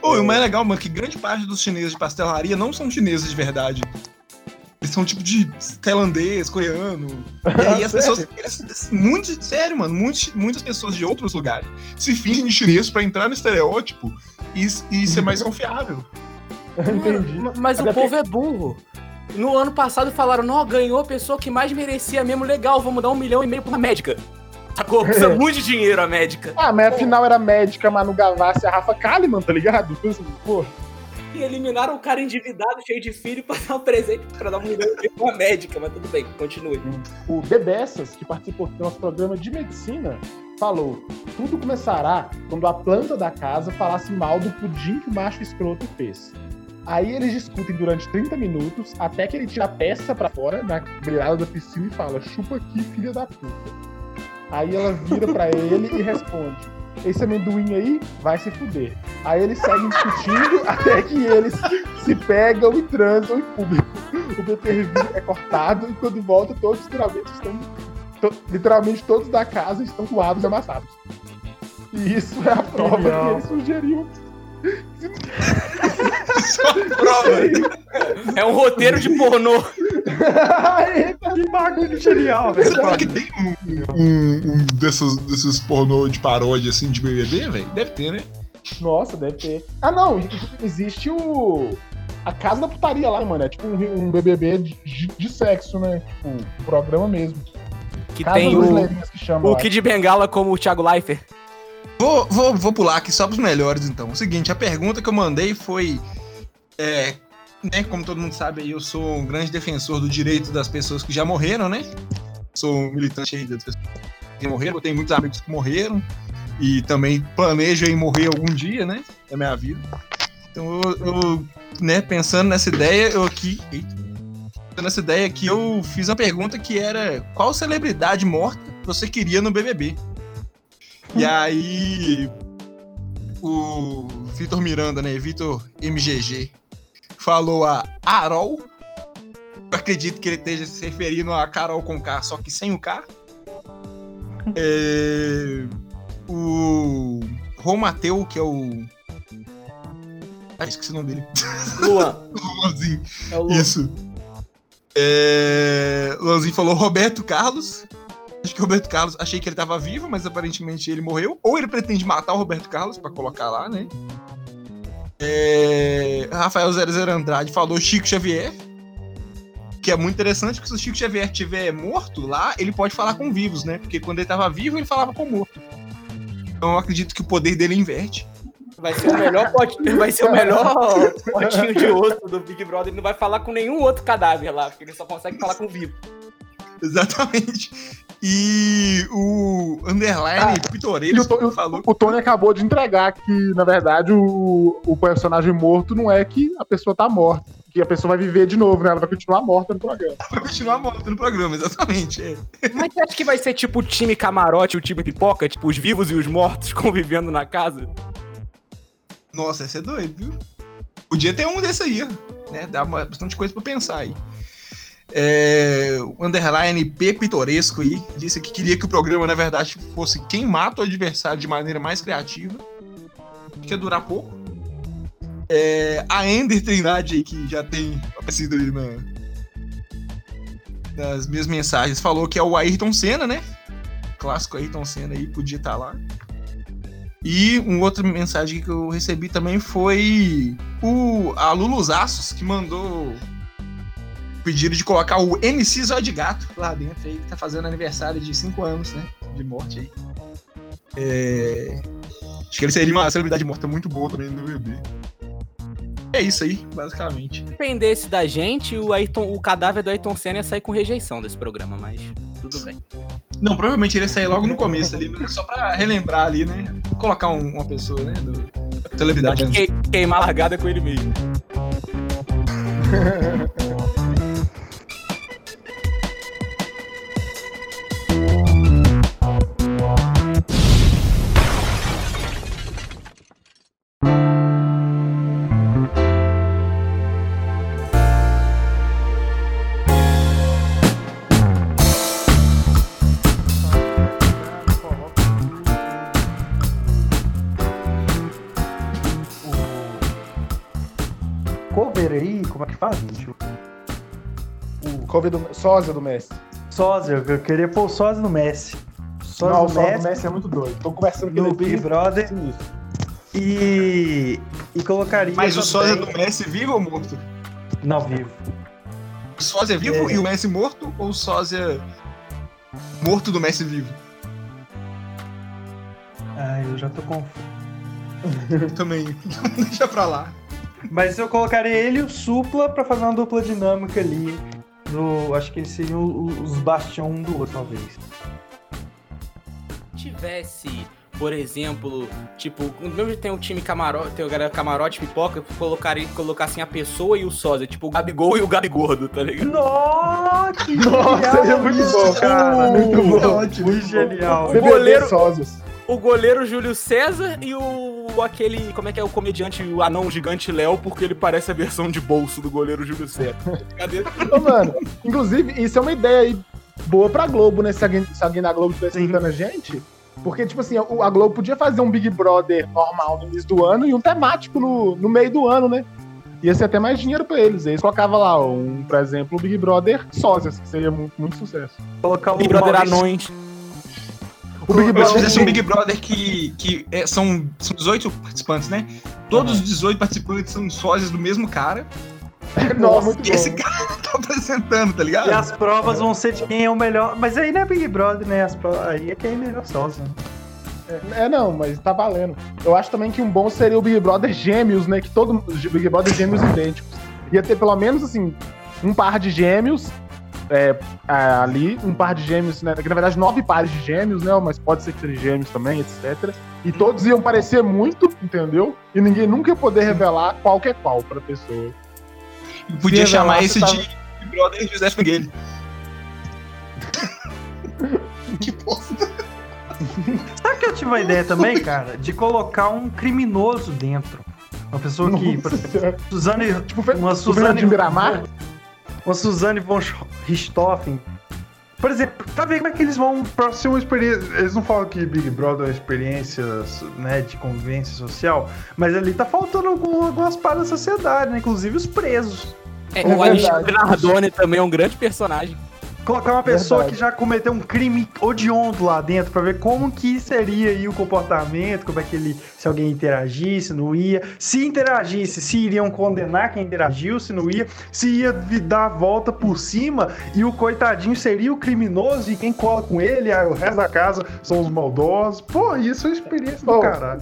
Ô, e o mais legal, mano, que grande parte dos chineses de pastelaria não são chineses de verdade. Eles são tipo de tailandês, coreano. E aí as pessoas. Eles, muito, sério, mano, muitos, muitas pessoas de outros lugares se fingem de chinês pra entrar no estereótipo e, e ser mais confiável. Entendi. Mano, mas Até o povo é burro. No ano passado falaram, não, ganhou a pessoa que mais merecia mesmo, legal, vamos dar um milhão e meio pra médica. Sacou? Precisa muito de dinheiro a médica. Ah, mas afinal era médica Manu Gavassi e a Rafa Kalimann, tá ligado? Pô, E eliminaram o cara endividado, cheio de filho, pra dar um presente, pra dar um milhão e pra uma médica, mas tudo bem, continue. o Bebessas, que participou do nosso programa de medicina, falou: tudo começará quando a planta da casa falasse mal do pudim que o macho escroto fez. Aí eles discutem durante 30 minutos, até que ele tira a peça pra fora, na beirada da piscina, e fala: chupa aqui, filha da puta. Aí ela vira pra ele e responde: esse amendoim aí vai se fuder. Aí eles seguem discutindo até que eles se pegam e transam em público. O pay-per-view é cortado e quando volta, todos literalmente estão. to- literalmente todos da casa estão coados e amassados. E isso é a prova que eles sugeriam. Só prova. É um roteiro de pornô. Eita, Que bagulho genial, velho. Você fala que tem um, um, um desses, desses pornô de paródia assim de BBB, velho? Deve ter, né? Nossa, deve ter. Ah, não, existe o. A casa da putaria lá, mano. É tipo um, um BBB de, de sexo, né? Tipo, um programa mesmo. Que Casa tem o, que chamam. o. Kid Bengala como o Thiago Leifert. Vou, vou, vou pular aqui só pros melhores, então. O seguinte, a pergunta que eu mandei foi. É, né, como todo mundo sabe, eu sou um grande defensor do direito das pessoas que já morreram, né? Sou militante aí das pessoas que morreram. Eu tenho muitos amigos que morreram. E também planejo em morrer algum dia, né? Da minha vida. Então eu, eu, né, pensando nessa ideia, eu aqui. Eita, nessa ideia aqui, eu fiz uma pergunta que era: qual celebridade morta você queria no BBB? E aí, o Vitor Miranda, né? Vitor MGG, falou a Arol. Eu acredito que ele esteja se referindo a Carol com K, só que sem o K. É, o Romateu, que é o. Ah, esqueci o nome dele. Luan. Luanzinho. É o Luan. Isso. É... O Luanzinho falou Roberto Carlos. Acho que o Roberto Carlos, achei que ele tava vivo, mas aparentemente ele morreu. Ou ele pretende matar o Roberto Carlos pra colocar lá, né? É... Rafael 00 Andrade falou Chico Xavier. Que é muito interessante, porque se o Chico Xavier estiver morto lá, ele pode falar com vivos, né? Porque quando ele tava vivo, ele falava com morto. Então eu acredito que o poder dele inverte. Vai ser o melhor potinho, vai ser o melhor potinho de osso do Big Brother. Ele não vai falar com nenhum outro cadáver lá, porque ele só consegue falar com vivo. Exatamente. E o Underline E o, Pitoresco To- o- falou. o Tony acabou de entregar que, na verdade, o, o personagem morto não é que a pessoa tá morta. Que a pessoa vai viver de novo, né? Ela vai continuar morta no programa. Vai continuar morto no programa, exatamente. é. Mas você acha que vai ser tipo o time camarote e o time pipoca? Tipo, os vivos e os mortos convivendo na casa? Nossa, esse é doido, viu? Podia ter um desse aí, ó, né? Dá uma- bastante coisa pra pensar aí. É, o underline P Pitoresco aí disse que queria que o programa, na verdade, fosse quem mata o adversário de maneira mais criativa. Que ia durar pouco. É, a Ender Trindade aí, que já tem aparecido ali na, nas minhas mensagens, falou que é o Ayrton Senna, né? Clássico Ayrton Senna aí, podia estar lá. E uma outra mensagem que eu recebi também foi o a Lulus Aços, que mandou pedido de colocar o MC Zóio de Gato lá dentro aí, que tá fazendo aniversário de 5 anos, né? De morte aí. É... Acho que ele seria uma celebridade morta muito boa também no BBB. É isso aí, basicamente. Se dependesse da gente, o, Ayrton, o cadáver do Ayrton Senna ia sair com rejeição desse programa, mas. tudo bem. Não, provavelmente ele ia sair logo no começo ali, só pra relembrar ali, né? Colocar um- uma pessoa, né? Do, celebridade. Que- queimar largada com ele mesmo. cover do sósia do Messi. Sósia, eu queria pôr o sósia no Messi. Sósia Não, o do sósia Messi, do Messi é muito doido. Tô conversando com no Big. Brother e, e colocaria Mas o sósia do Messi vivo ou morto? Não, vivo. O sósia vivo É. e o Messi morto? Ou o sósia morto do Messi vivo? Ai, eu já tô confuso. Eu também. Deixa pra lá. Mas eu colocaria ele e o Supla pra fazer uma dupla dinâmica ali. No, acho que eles seriam os bastião um do outro, talvez. tivesse, por exemplo, tipo, mesmo tem um time camarote, tem o galera camarote pipoca, colocaria, colocassem a pessoa e o sósia, tipo o Gabigol e o Gabigordo, tá ligado? Nossa, que Nossa, genial seria muito bom, cara. Muito bom. Muito genial. O goleiro-. O goleiro Júlio César e o aquele, como é que é o comediante, o anão gigante Léo, porque ele parece a versão de bolso do goleiro Júlio César. Cadê? Ô, mano, inclusive, isso é uma ideia aí boa pra Globo, né? Se alguém, se alguém da Globo estivesse Sim. escutando a gente. Porque, tipo assim, a Globo podia fazer um Big Brother normal no início do ano e um temático no, no meio do ano, né? Ia ser até mais dinheiro pra eles. Eles colocavam lá, um, por exemplo, o Big Brother sósias, que seria muito, muito sucesso. Colocar o Big Brother Maurício- anões. O Big Se Brother. fizesse um Big Brother que, que é, são, são 18 participantes, né? Todos os 18 participantes são sósias do mesmo cara. Nossa, muito E esse cara tá apresentando, tá ligado? E as provas vão ser de quem é o melhor. Mas aí não é Big Brother, né? As provas... Aí é quem é melhor sósia. É, não, mas tá valendo. Eu acho também que um bom seria o Big Brother gêmeos, né? Que todo Big Brother gêmeos idênticos. Ia ter pelo menos, assim, um par de gêmeos é, ah, ali, um par de gêmeos, né? Que na verdade nove pares de gêmeos, né? Mas pode ser que seja gêmeos também, etc. E todos iam parecer muito, entendeu? E ninguém nunca ia poder revelar qual que é qual pra pessoa. Podia Se chamar esse tava- de Brother José Miguel. que bosta. Sabe que eu tive uma ideia também, cara? De colocar um criminoso dentro. Uma pessoa que. por Nossa exemplo, Senhora. Suzane. Tipo, Uma Suzane. De Miramar? Uma Suzane von Richthofen. Por exemplo, tá vendo como é que eles vão. Pra ser uma experiência. Eles não falam que Big Brother é uma experiência né, de convivência social, mas ali tá faltando algum- algumas partes da sociedade, né? Inclusive os presos. É, É o verdade. Alexandre Nardoni também é um grande personagem. Colocar uma pessoa Verdade. que já cometeu um crime odiondo lá dentro pra ver como que seria aí o comportamento, como é que ele, se alguém interagisse, não ia, se interagisse, se iriam condenar quem interagiu, se não ia, se ia dar a volta por cima e o coitadinho seria o criminoso e quem cola com ele, aí o resto da casa são os maldosos. Pô, isso é uma experiência do caralho.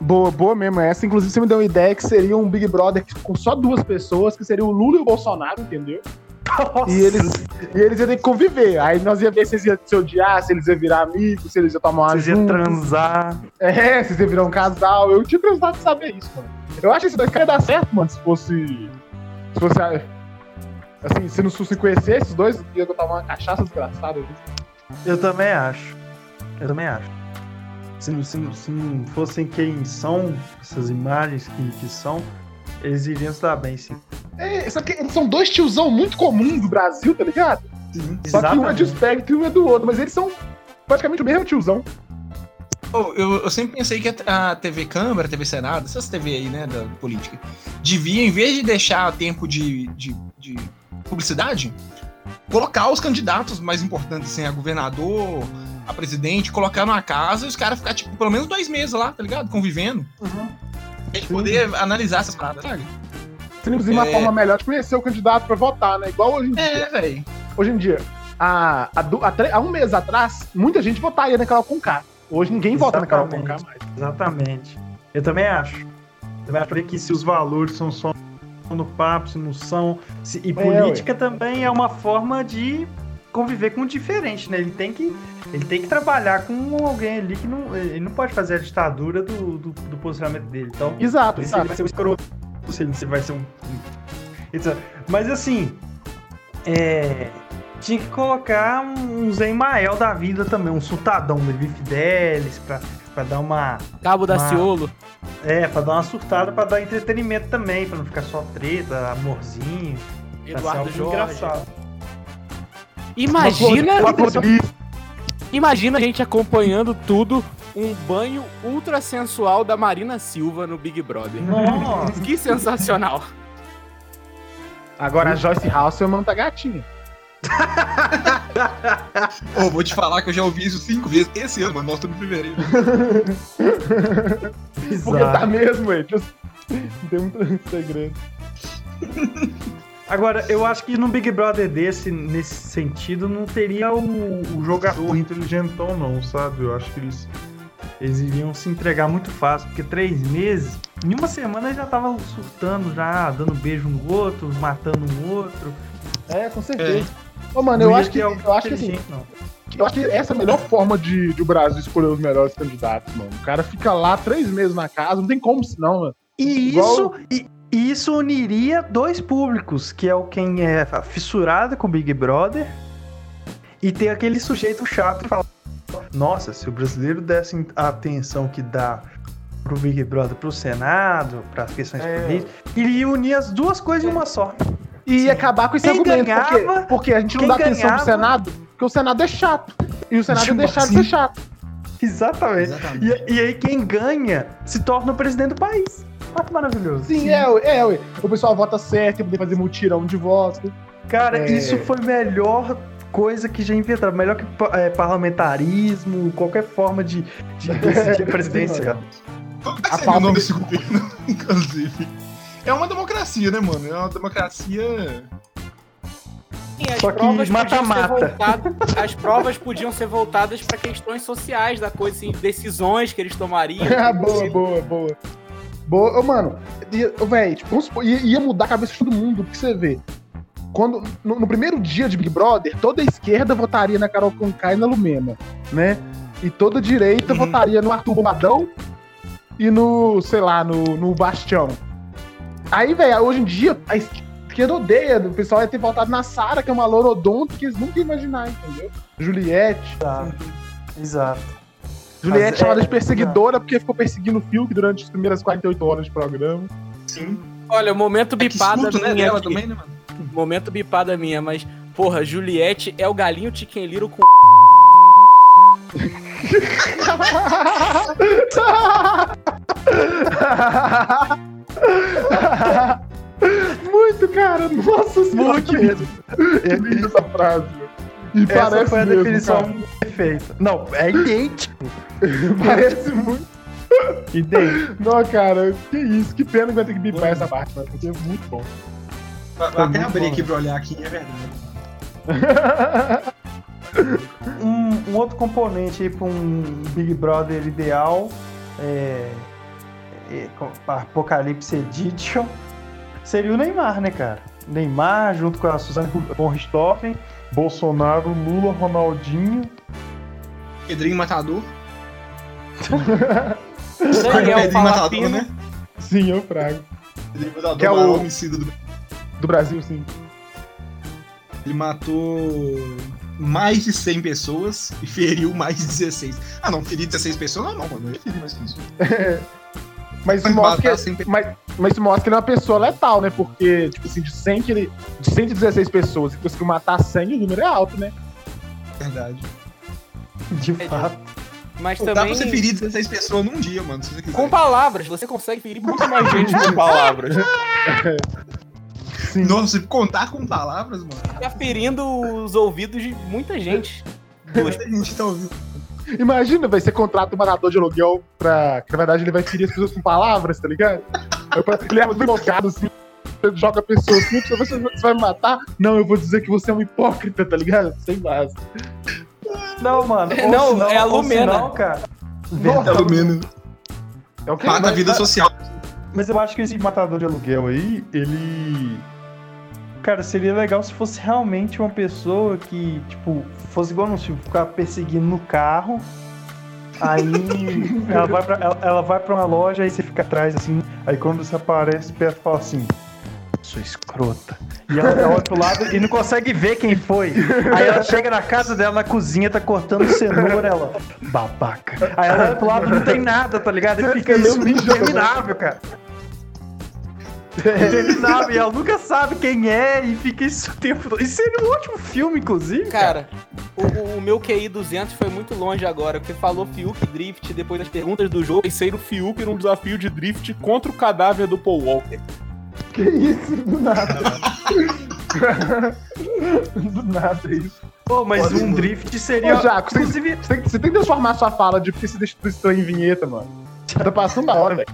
Boa, boa mesmo essa. Inclusive, você me deu uma ideia que seria um Big Brother com só duas pessoas, que seria o Lula e o Bolsonaro, entendeu? Nossa. E eles, e eles iam ter que conviver. Aí nós ia ver se eles iam se odiar, se eles iam virar amigos, se eles iam tomar uma Vocês iam juntos. transar. É, se eles iam virar um casal. Eu tinha curiosidade de saber isso, mano. Eu acho que esse dois ia dar certo, mano, se fosse. Se fosse. Assim, se não se conhecer, esses dois iam tomar uma cachaça desgraçada. viu? Eu também acho. Eu também acho. Se não, se, não- se não fossem quem são, essas imagens que, que são, eles iriam se dar bem, sim. É, só que eles são dois tiozão muito comuns do Brasil, tá ligado? Só que um é de Exatamente. espectro e um é do outro, mas eles são praticamente o mesmo tiozão. Eu, eu sempre pensei que a, TV Câmara, a TV Senado, essas TV aí, né, da política, devia, em vez de deixar tempo de, de, de publicidade, colocar os candidatos mais importantes, assim, a governador, a presidente, colocar numa casa e os caras ficar, tipo, pelo menos dois meses lá, tá ligado? Convivendo. A gente poder analisar essas paradas, sabe? Seria, inclusive, uma É. forma melhor de conhecer o candidato pra votar, né? Igual hoje em dia. É, velho. Hoje em dia, há, há, um mês atrás, muita gente votaria na Carol Conká. Hoje ninguém vota na Carol Exatamente. Conká mais. Exatamente. Eu também acho. Eu também acho que se os valores são só no papo, se não são. se- e política também é uma forma de conviver com o diferente, né? Ele tem que, ele tem que trabalhar com alguém ali que não, ele não pode fazer a ditadura do, do, do posicionamento dele. Então, Exato, se ele exato. vai ser um escroto, se ele vai ser um. Mas assim, é, tinha que colocar um Zé Mael da vida também, um sultadão, Levi Fidelis, pra, pra dar uma. Cabo da Ciolo. É, pra dar uma surtada, pra dar entretenimento também, pra não ficar só treta, amorzinho. pra ser Eduardo algo Jorge. engraçado. Imagina, imagina a gente acompanhando tudo, um banho ultra sensual da Marina Silva no Big Brother. Nossa! Que sensacional. Agora a Joyce Hasselman tá gatinha. Ô, vou te falar que eu já ouvi isso cinco vezes esse ano, mano. Nós estamos em fevereiro. Porque tá mesmo, Não tem muito segredo. Agora, eu acho que no Big Brother desse, nesse sentido, não teria o, o jogador Inteligentão não, sabe? Eu acho que eles. Eles iriam se entregar muito fácil, porque três meses, em uma semana eles já estavam surtando, já dando beijo no outro, matando um outro. É, com certeza. Ô, mano, eu Não acho que, eu acho que assim, não. eu acho que essa é a melhor forma de, de o Brasil escolher os melhores candidatos, mano. O cara fica lá três meses na casa, não tem como senão, mano. E Igual- isso, e, e isso uniria dois públicos, que é o quem é fissurado com o Big Brother e tem aquele sujeito chato que fala: Nossa, se o brasileiro desse a atenção que dá pro Big Brother, pro Senado, para as questões É. políticas, ele ia unir as duas coisas em uma só. E acabar com esse Quem argumento. ganhava- porque, porque a gente não dá atenção ganhava- pro Senado, porque o Senado é chato. E o Senado é deixado de ser chato. Exatamente. Exatamente. E, e aí quem ganha se torna o presidente do país. Que maravilhoso. Sim, é, ué, é, ué. O pessoal vota certo, poder fazer mutirão de votos. Cara, É. isso foi a melhor coisa que já inventaram. Melhor que é, parlamentarismo, qualquer forma de, de decidir a presidência. cara. Como A seria o nome de- desse governo, inclusive? É uma democracia, né, mano? É uma democracia. Sim, as Só que provas podiam ser mata-mata. voltadas- As provas podiam ser voltadas para questões sociais da coisa, assim, decisões que eles tomariam. Ah, boa, boa, boa. Boa, mano, véi, tipo, ia, mudar a cabeça de todo mundo, porque você vê. Quando, no, no primeiro dia de Big Brother, toda a esquerda votaria na Carol Conká e na Lumena, né? E toda a direita Uhum. votaria no Arthur Bombadão e no, sei lá, no, no Bastião. Aí, velho, hoje em dia, a esquerda odeia, o pessoal ia ter votado na Sara, que é uma lorodonto que eles nunca iam imaginar, entendeu? Juliette. Exato. Juliette Mas, chamada é, de perseguidora porque ficou perseguindo o Fiuk durante as primeiras 48 horas de programa. Sim. Olha, momento É bipada escuto, né, minha dela aqui. também, né, mano? Momento bipada minha, mas, porra, Juliette é o galinho Chicken Little com. Muito, cara. Nossa senhora. Muito mesmo. Eu li essa frase. E Essa parece foi a mesmo, definição cara. perfeita. Não, é idêntico. Parece muito. idêntico. Não, cara, que isso. Que pena que vai ter que bipar essa parte, mano, porque é muito bom. Vou até muito abrir bom. aqui pra olhar aqui, é verdade. Um, um outro componente aí para um Big Brother ideal é, é, Apocalipse Edition seria o Neymar, né, cara? Neymar junto com a Suzane von Richthofen. Bolsonaro, Lula, Ronaldinho. Pedrinho Matador. Daniel Pedrinho Matador, né? Sim, eu frago. Pedrinho Matador, Que é o- maior homicida do Do Brasil, sim. Ele matou mais de 100 pessoas e feriu mais de 16. Ah, não, ferir 16 pessoas? Não, não, mano. Eu feri mais que isso. Mas isso mostra que, mas, mas isso mostra que ele é uma pessoa letal, né? Porque, tipo assim, de 100 que ele. De 116 pessoas e conseguiu matar 100, o número é alto, né? Verdade. De É, fato. Mas Pô, Dá também. pra você ferir 16 pessoas num dia, mano, se você quiser. Com palavras, você consegue ferir muito mais gente com palavras. Nossa, se contar com palavras, mano. Tá ferindo os ouvidos de muita gente. Muita gente tá ouvindo. Imagina, vai ser contrata um matador de aluguel pra. Que na verdade ele vai ferir as pessoas com palavras, tá ligado? Ele leva tudo invocado assim, você joga a pessoa assim, você vai- você vai me matar? Não, eu vou dizer que você é um hipócrita, tá ligado? Sem base. Não, mano. ou Não, senão- é a Lumena. senão, cara. Pelo menos. É o que Mata a vida social. Mas eu acho que esse matador de aluguel aí, ele. Cara, seria legal se fosse realmente uma pessoa que, tipo, fosse igual no filme, ficar perseguindo no carro. Aí ela vai, pra, ela, ela vai pra uma loja, aí você fica atrás assim. Aí quando você aparece, perto fala assim: Sua escrota. E ela olha pro lado e não consegue ver quem foi. Aí ela chega na casa dela, na cozinha, tá cortando cenoura, ela. Babaca. Aí ela olha pro lado não tem nada, tá ligado? E fica isso interminável, cara. Interminável, e ela nunca sabe quem é e fica isso o tempo todo. Isso seria um ótimo filme, inclusive. Cara, o, o- o meu QI 200 foi muito longe agora, porque falou Fiuk Drift depois das perguntas do jogo. Pensei no Fiuk num desafio de drift contra o cadáver do Paul Walker. Que isso, do nada. do nada isso. Pô, mas um drift seria. Ô, Jaco, você, inclusive, você tem, você tem que transformar sua fala de porque se destruição em vinheta, mano. Tá passando da hora, velho.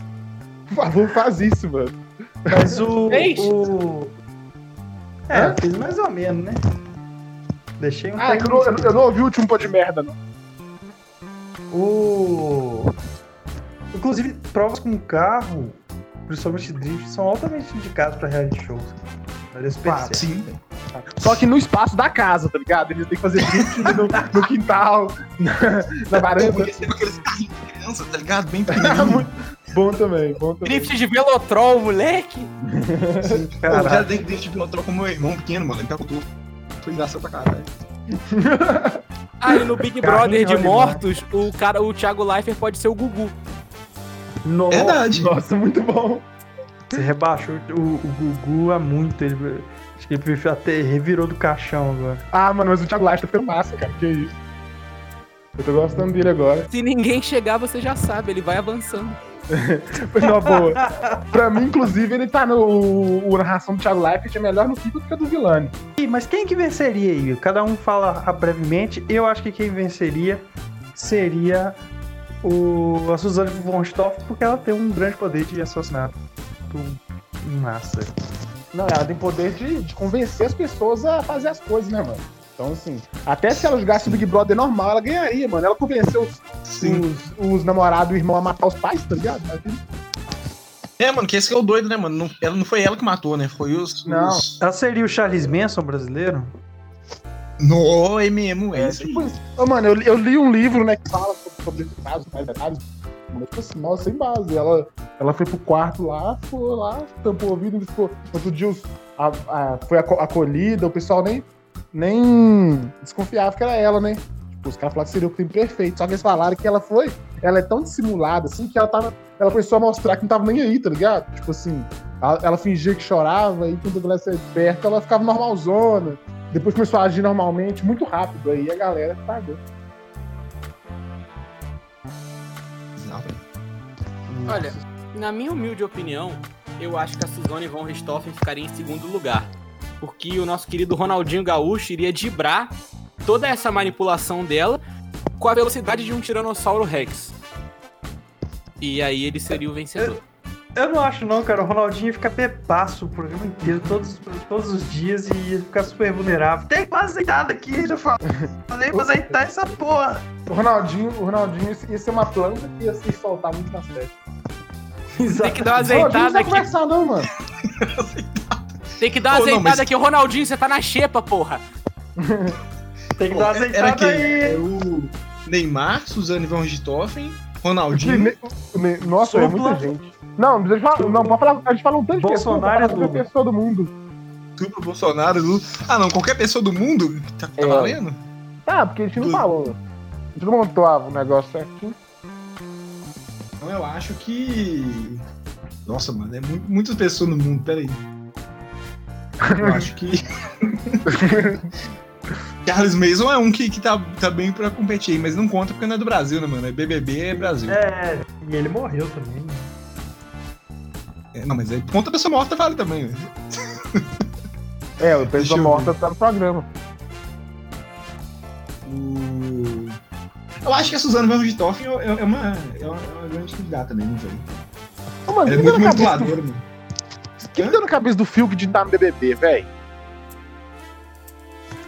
Por favor, faz isso, mano. Mas o. Fez? o... É, fiz mais ou menos, né? Deixei um Ah, que eu não, eu não- ouvi o último pô de merda, não. O. Inclusive, provas com carro, principalmente drift, são altamente indicadas pra reality shows. Ah, PC. sim. Só que no espaço da casa, tá ligado? Eles têm que fazer drift no, no quintal, na, na varanda. Aqueles carrinhos de criança, tá ligado? Bem É pequenininho. muito bom também, bom também. Drift de Velotrol, moleque! Pô, Caralho. já dei drift de piloto com meu irmão pequeno, mano. Ele capotou. Foi engraçado pra caralho. Ah, e no Big Carrinho Brother de mortos, o cara, o Thiago Leifert pode ser o Gugu. Nossa, Verdade. Nossa, muito bom. Você rebaixou o, o Gugu há muito. Ele, acho que ele até revirou do caixão agora. Ah, mano, mas o Thiago tá ficando massa, cara. Que isso. Eu tô gostando dele agora. Se ninguém chegar, você já sabe, ele vai avançando. Foi uma boa. pra mim, inclusive, ele tá no. O, o narração do Thiago Life é melhor no FIFA do que a do Vilani. Ih, Mas quem que venceria aí? Cada um fala brevemente. Eu acho que quem venceria seria o, a Suzane von Stoff, porque ela tem um grande poder de assassinato em massa. Não, ela tem poder de, de convencer as pessoas a fazer as coisas, né, mano? Então, assim, até se ela jogasse o Big Brother normal, ela ganharia, mano. Ela convenceu os, Sim. os, os namorados e o irmão a matar os pais, tá ligado? É, mano, que esse que é o doido, né, mano? Não, ela, não foi ela que matou, né? Foi os. Não. Os... Ela seria o Charles Manson brasileiro? No, é mesmo, é, É, isso aí. tipo mano, eu, eu li um livro, né, que fala sobre, sobre esse caso, mais detalhes. Mas, tipo assim, sem base. Ela, ela foi pro quarto lá, foi lá, tampou o ouvido ficou. Outro dia a- a- foi aco- acolhida, o pessoal nem, nem desconfiava que era ela, né? Tipo, os caras falaram que seria o crime perfeito. Só que eles falaram que ela foi. Ela é tão dissimulada, assim, que ela tava. Ela começou a mostrar que não tava nem aí, tá ligado? Tipo assim, ela, ela fingia que chorava, e quando a galera saía de perto, ela ficava normalzona. Depois começou a agir normalmente, muito rápido. Aí a galera pagou. Olha, na minha humilde opinião, eu acho que a Suzane von Richthofen ficaria em segundo lugar. Porque o nosso querido Ronaldinho Gaúcho iria dibrar toda essa manipulação dela com a velocidade de um Tiranossauro Rex. E aí ele seria o vencedor. Eu não acho não, cara. O Ronaldinho ia ficar bebaço o programa inteiro, todos, todos os dias, e ia ficar super vulnerável. Tem uma azeitada aqui, já falei. Falei pra azeitar essa porra. O Ronaldinho, o Ronaldinho ia ser uma planta que ia se soltar muito nas festas. Tem que dar uma O não azeitada vai aqui. conversar, não, mano. Tem que dar uma não, azeitada mas- aqui. Ronaldinho, você tá na xepa, porra. Tem que Pô, dar uma era azeitada quem? aí. É o Neymar, Suzane von Richthofen, Ronaldinho. Ne- Nossa, é muita gente. Não, deixa eu falar, não, pode falar, a gente fala um tanto de Bolsonaro pessoa, e qualquer pessoa do mundo. Tudo Bolsonaro, Lula. Ah, não, qualquer pessoa do mundo tá, tá É. valendo? Ah, porque a gente não Tudo. falou. A gente não montou ah, o negócio certinho. Então eu acho que. Nossa, mano, é mu- muitas pessoas no mundo, peraí. Eu acho que. Charles Mason é um que, que tá, tá bem pra competir, mas não conta porque não é do Brasil, né, mano? É BBB, é Brasil. É, e ele morreu também. né? É, não, mas aí conta a pessoa morta vale também, velho. É, o pessoa eu morta tá no programa. O... Eu acho que a Suzana Van Richthofen é, é uma, é uma, é uma grande candidata também, velho. Ô, mano, Ela é muito cabeça do, manipuladora, mano. que que deu na cabeça do Fiuk de estar no BBB, velho?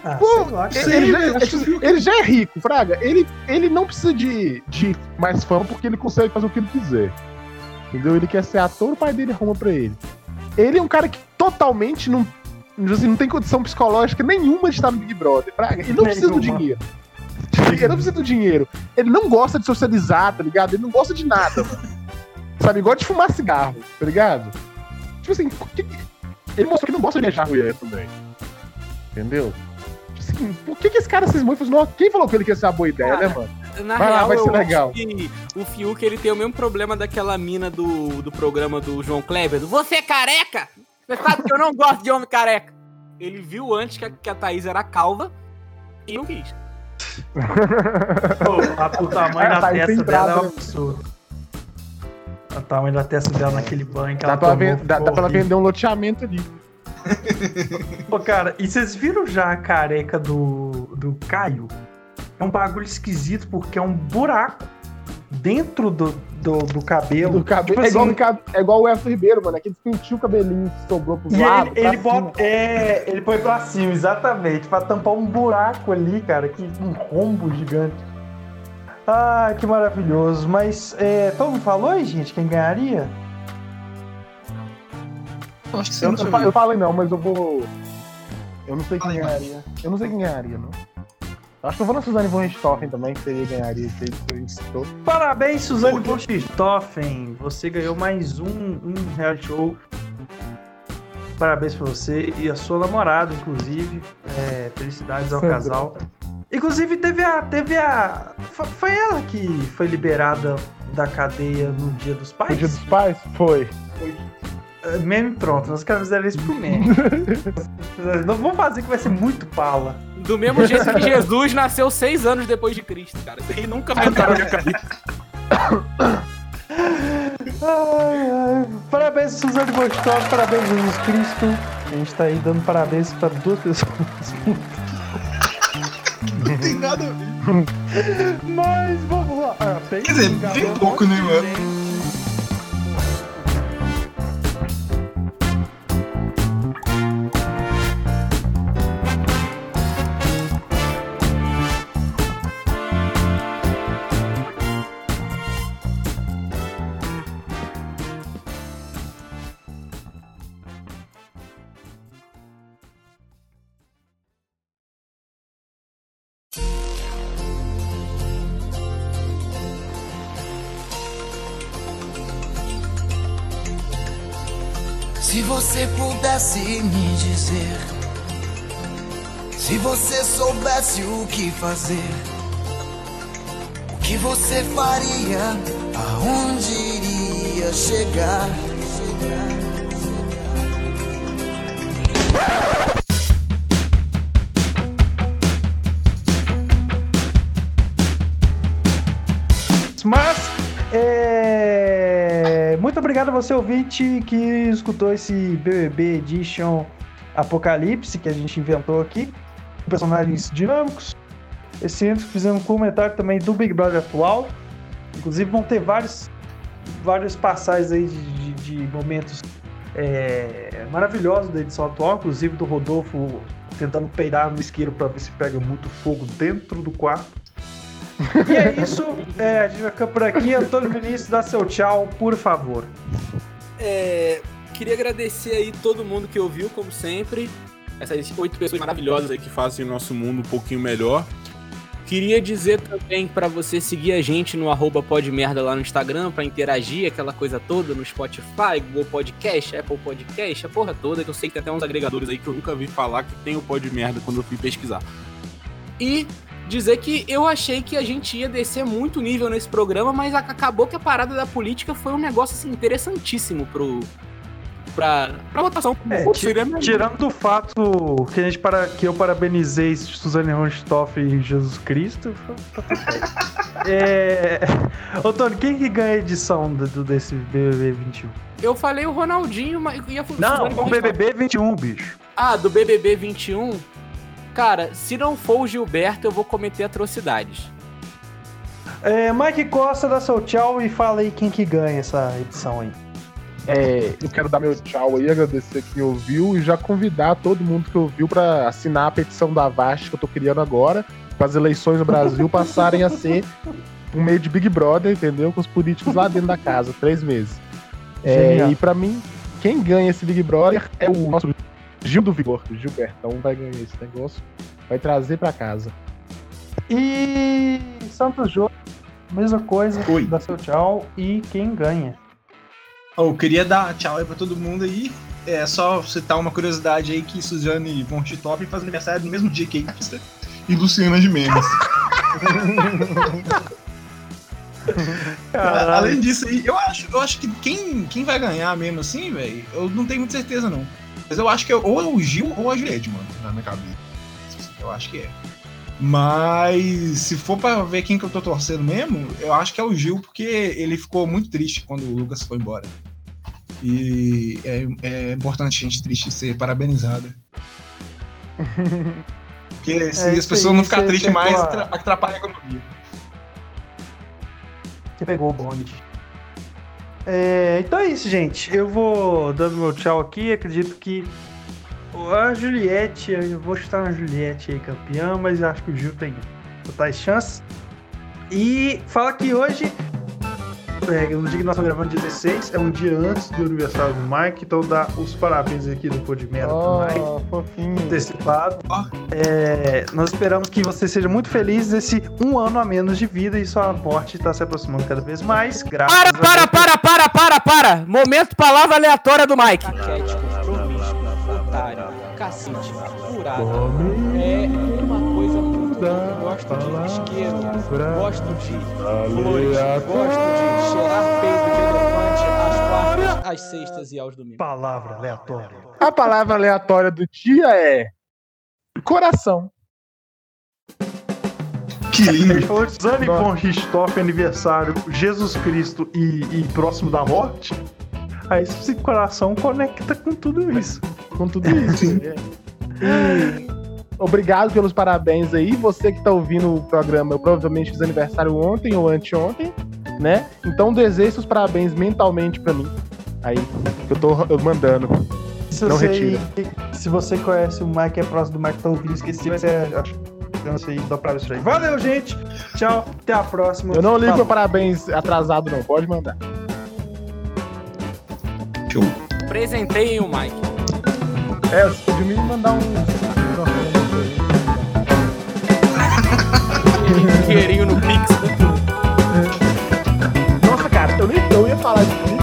Ah, Pô, sei. Ele, ele já, ele já é rico, Fraga. Ele, ele não precisa de, de mais fama porque ele consegue fazer o que ele quiser. Entendeu? Ele quer ser ator, o pai dele arruma pra ele. Ele é um cara que totalmente não, assim, não tem condição psicológica nenhuma de estar no Big Brother. Fraga. Ele não precisa do dinheiro. Ele não precisa do dinheiro. Ele não gosta de socializar, tá ligado? Ele não gosta de nada, mano. Sabe, igual de fumar cigarro, tá ligado? Tipo assim, ele mostrou que não gosta de beijar mulher também. Entendeu? Tipo assim, por que, que esse cara cismou e falou assim, "Não, quem falou que ele quer ser uma boa ideia, Cara, né, mano? Na Vai lá, real, vai ser eu legal. acho que o Fiuk ele tem o mesmo problema daquela mina do, do programa do João Kleber. do Você é careca? Você sabe que eu não gosto de homem careca. Ele viu antes que a, que a Thaís era calva e não quis. Pô, a- o tamanho da testa dela é um absurdo. O tamanho da testa dela naquele banho que Dá ela pra, tomou, dá, dá pra horrível. vender um loteamento ali. Pô, cara, e vocês viram já a careca do, do Caio? É um bagulho esquisito porque é um buraco dentro do, do, do cabelo. Do cabelo. Tipo é, igual, assim, o Ricardo- é igual o Everton Ribeiro, mano. Aquele que pentiu o cabelinho que sobrou pros E lados. ele, ele pra cima. bota. É, ele põe pra cima, exatamente, pra tampar um buraco ali, cara, que um rombo gigante. Ah, que maravilhoso. Mas é, todo mundo falou aí, gente, quem ganharia? Acho que sim, Eu, deixa eu, eu falei não, mas eu vou. Eu não sei quem ganharia. Eu não sei quem ganharia, não. Acho que eu vou na Suzane von Richthofen também, que seria ganharia isso. Parabéns, Suzane von Richthofen. Você ganhou mais um, um reality show. Parabéns pra você e a sua namorada, inclusive. É, felicidades ao Sandra. casal. Inclusive, teve a. Teve a. fo- Foi ela que foi liberada da cadeia no Dia dos Pais? O Dia dos Pais? Foi. É, Meme pronto, os caras fizeram isso pro meme. Não vamos fazer que vai ser muito pala. Do mesmo jeito que Jesus nasceu seis anos depois de Cristo, cara. Isso aí nunca vai entrar na minha cabeça. Ai, ai. Parabéns, Suzane Bostov, parabéns, Jesus Cristo. A gente tá aí dando parabéns pra duas pessoas. Não tem nada a ver. Mas vamos lá. Ah, Quer dizer, bem pouco, né, mano? Se você pudesse me dizer, se você soubesse o que fazer, o que você faria, aonde iria chegar? Mas, muito obrigado a você, ouvinte, que escutou esse BBB Edition Apocalipse que a gente inventou aqui. Personagens dinâmicos. Esse ano fizemos um comentário também do Big Brother atual. Inclusive vão ter vários, vários passagens aí de, de- de momentos é, maravilhosos da edição atual, inclusive do Rodolfo tentando peidar no isqueiro para ver se pega muito fogo dentro do quarto. E é isso, é, a gente vai ficar por aqui. Antônio Vinícius, dá seu tchau, por favor. É, queria agradecer aí todo mundo que ouviu, como sempre. Essas oito pessoas maravilhosas aí que fazem o nosso mundo um pouquinho melhor. Queria dizer também pra você seguir a gente no arroba podmerda lá no Instagram pra interagir, aquela coisa toda, no Spotify, Google Podcast, Apple Podcast, a porra toda, que eu sei que tem até uns agregadores aí que eu nunca vi falar que tem o Podmerda quando eu fui pesquisar. E dizer que eu achei que a gente ia descer muito nível nesse programa, mas ac- acabou que a parada da política foi um negócio assim, interessantíssimo pro. Pra, pra votação. É, tirando do fato que, a gente para, que eu parabenizei Suzane Ronstoff e Jesus Cristo. é... Ô, Tony, quem que ganha a edição do, do- desse BBB 21? Eu falei o Ronaldinho, mas ia Não, o BBB 21, bicho. Ah, do BBB 21? Cara, se não for o Gilberto, eu vou cometer atrocidades. É, Mike Costa, dá seu tchau e fala aí quem que ganha essa edição aí. É, eu quero dar meu tchau aí, agradecer quem ouviu e já convidar todo mundo que ouviu pra assinar a petição da Vast que eu tô criando agora, para as eleições no Brasil passarem a ser um meio de Big Brother, entendeu? Com os políticos lá dentro da casa, três meses. É, e pra mim, quem ganha esse Big Brother é o nosso Gil do Vigor, Gilbertão vai ganhar esse negócio. Vai trazer pra casa. E Santos Jô, mesma coisa, Oi. dá seu tchau e quem ganha. Eu queria dar tchau aí pra todo mundo aí. É só citar uma curiosidade aí que Suzane von Top faz aniversário no mesmo dia que Ipsa e Luciana de Mendes. Além disso aí, eu acho, eu acho que quem, quem vai ganhar mesmo assim, velho, eu não tenho muita certeza não. Mas eu acho que é ou é o Gil ou a Juliette, mano, na minha cabeça. Eu acho que é. Mas se for pra ver quem que eu tô torcendo mesmo, eu acho que é o Gil, porque ele ficou muito triste quando o Lucas foi embora. E é, é importante gente triste ser parabenizada. Porque se É as pessoas não ficar você tristes mais, a- atra- atrapalha a economia. Você pegou o bonde. É, então é isso, gente. Eu vou dando meu tchau aqui. Acredito que a Juliette, eu vou chutar na Juliette aí campeã, mas acho que o Gil tem totais chances. E fala que hoje, é, no dia que nós estamos gravando, 16, é um dia antes do aniversário do Mike, então dá os parabéns aqui do Pô de Merda pro Mike Oh, fofinho. antecipado. É, nós esperamos que você seja muito feliz nesse um ano a menos de vida e sua morte está se aproximando cada vez mais. Graças Para, a para, Deus. para, para, para, para! Momento palavra aleatória do Mike. Caquético, promíscuo, otário, cacete, furado. É. Gosto de isqueiro, gosto de flores, gosto de cheirar peito de elefante às quartas, às sextas e aos domingos. Palavra aleatória. A palavra aleatória do dia é coração. Que lindo. Zane von Richthofen, aniversário, Jesus Cristo e, e próximo da morte. Aí esse coração conecta com tudo isso. com tudo isso. É. Obrigado pelos parabéns aí. Você que tá ouvindo o programa, eu provavelmente fiz aniversário ontem ou anteontem, né? Então desejo os parabéns mentalmente pra mim. Aí, eu tô eu mandando. Se Não você, retira. se você conhece o Mike, é próximo do Mike, tá ouvindo, esqueci, ser a chance aí, dá pra ver isso aí. Valeu, gente! Tchau, até a próxima. Eu não ligo Falou. pra parabéns atrasado, não. Pode mandar. Show. Presenteiem o Mike. É, você podia me mandar um. Dinheirinho no Pix. Nossa, cara, eu nem eu ia falar disso, mas.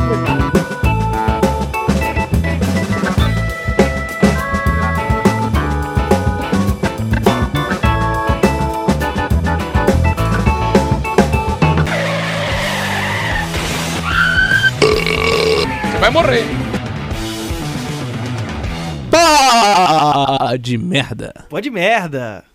Você vai morrer. Pá de merda. Pode merda.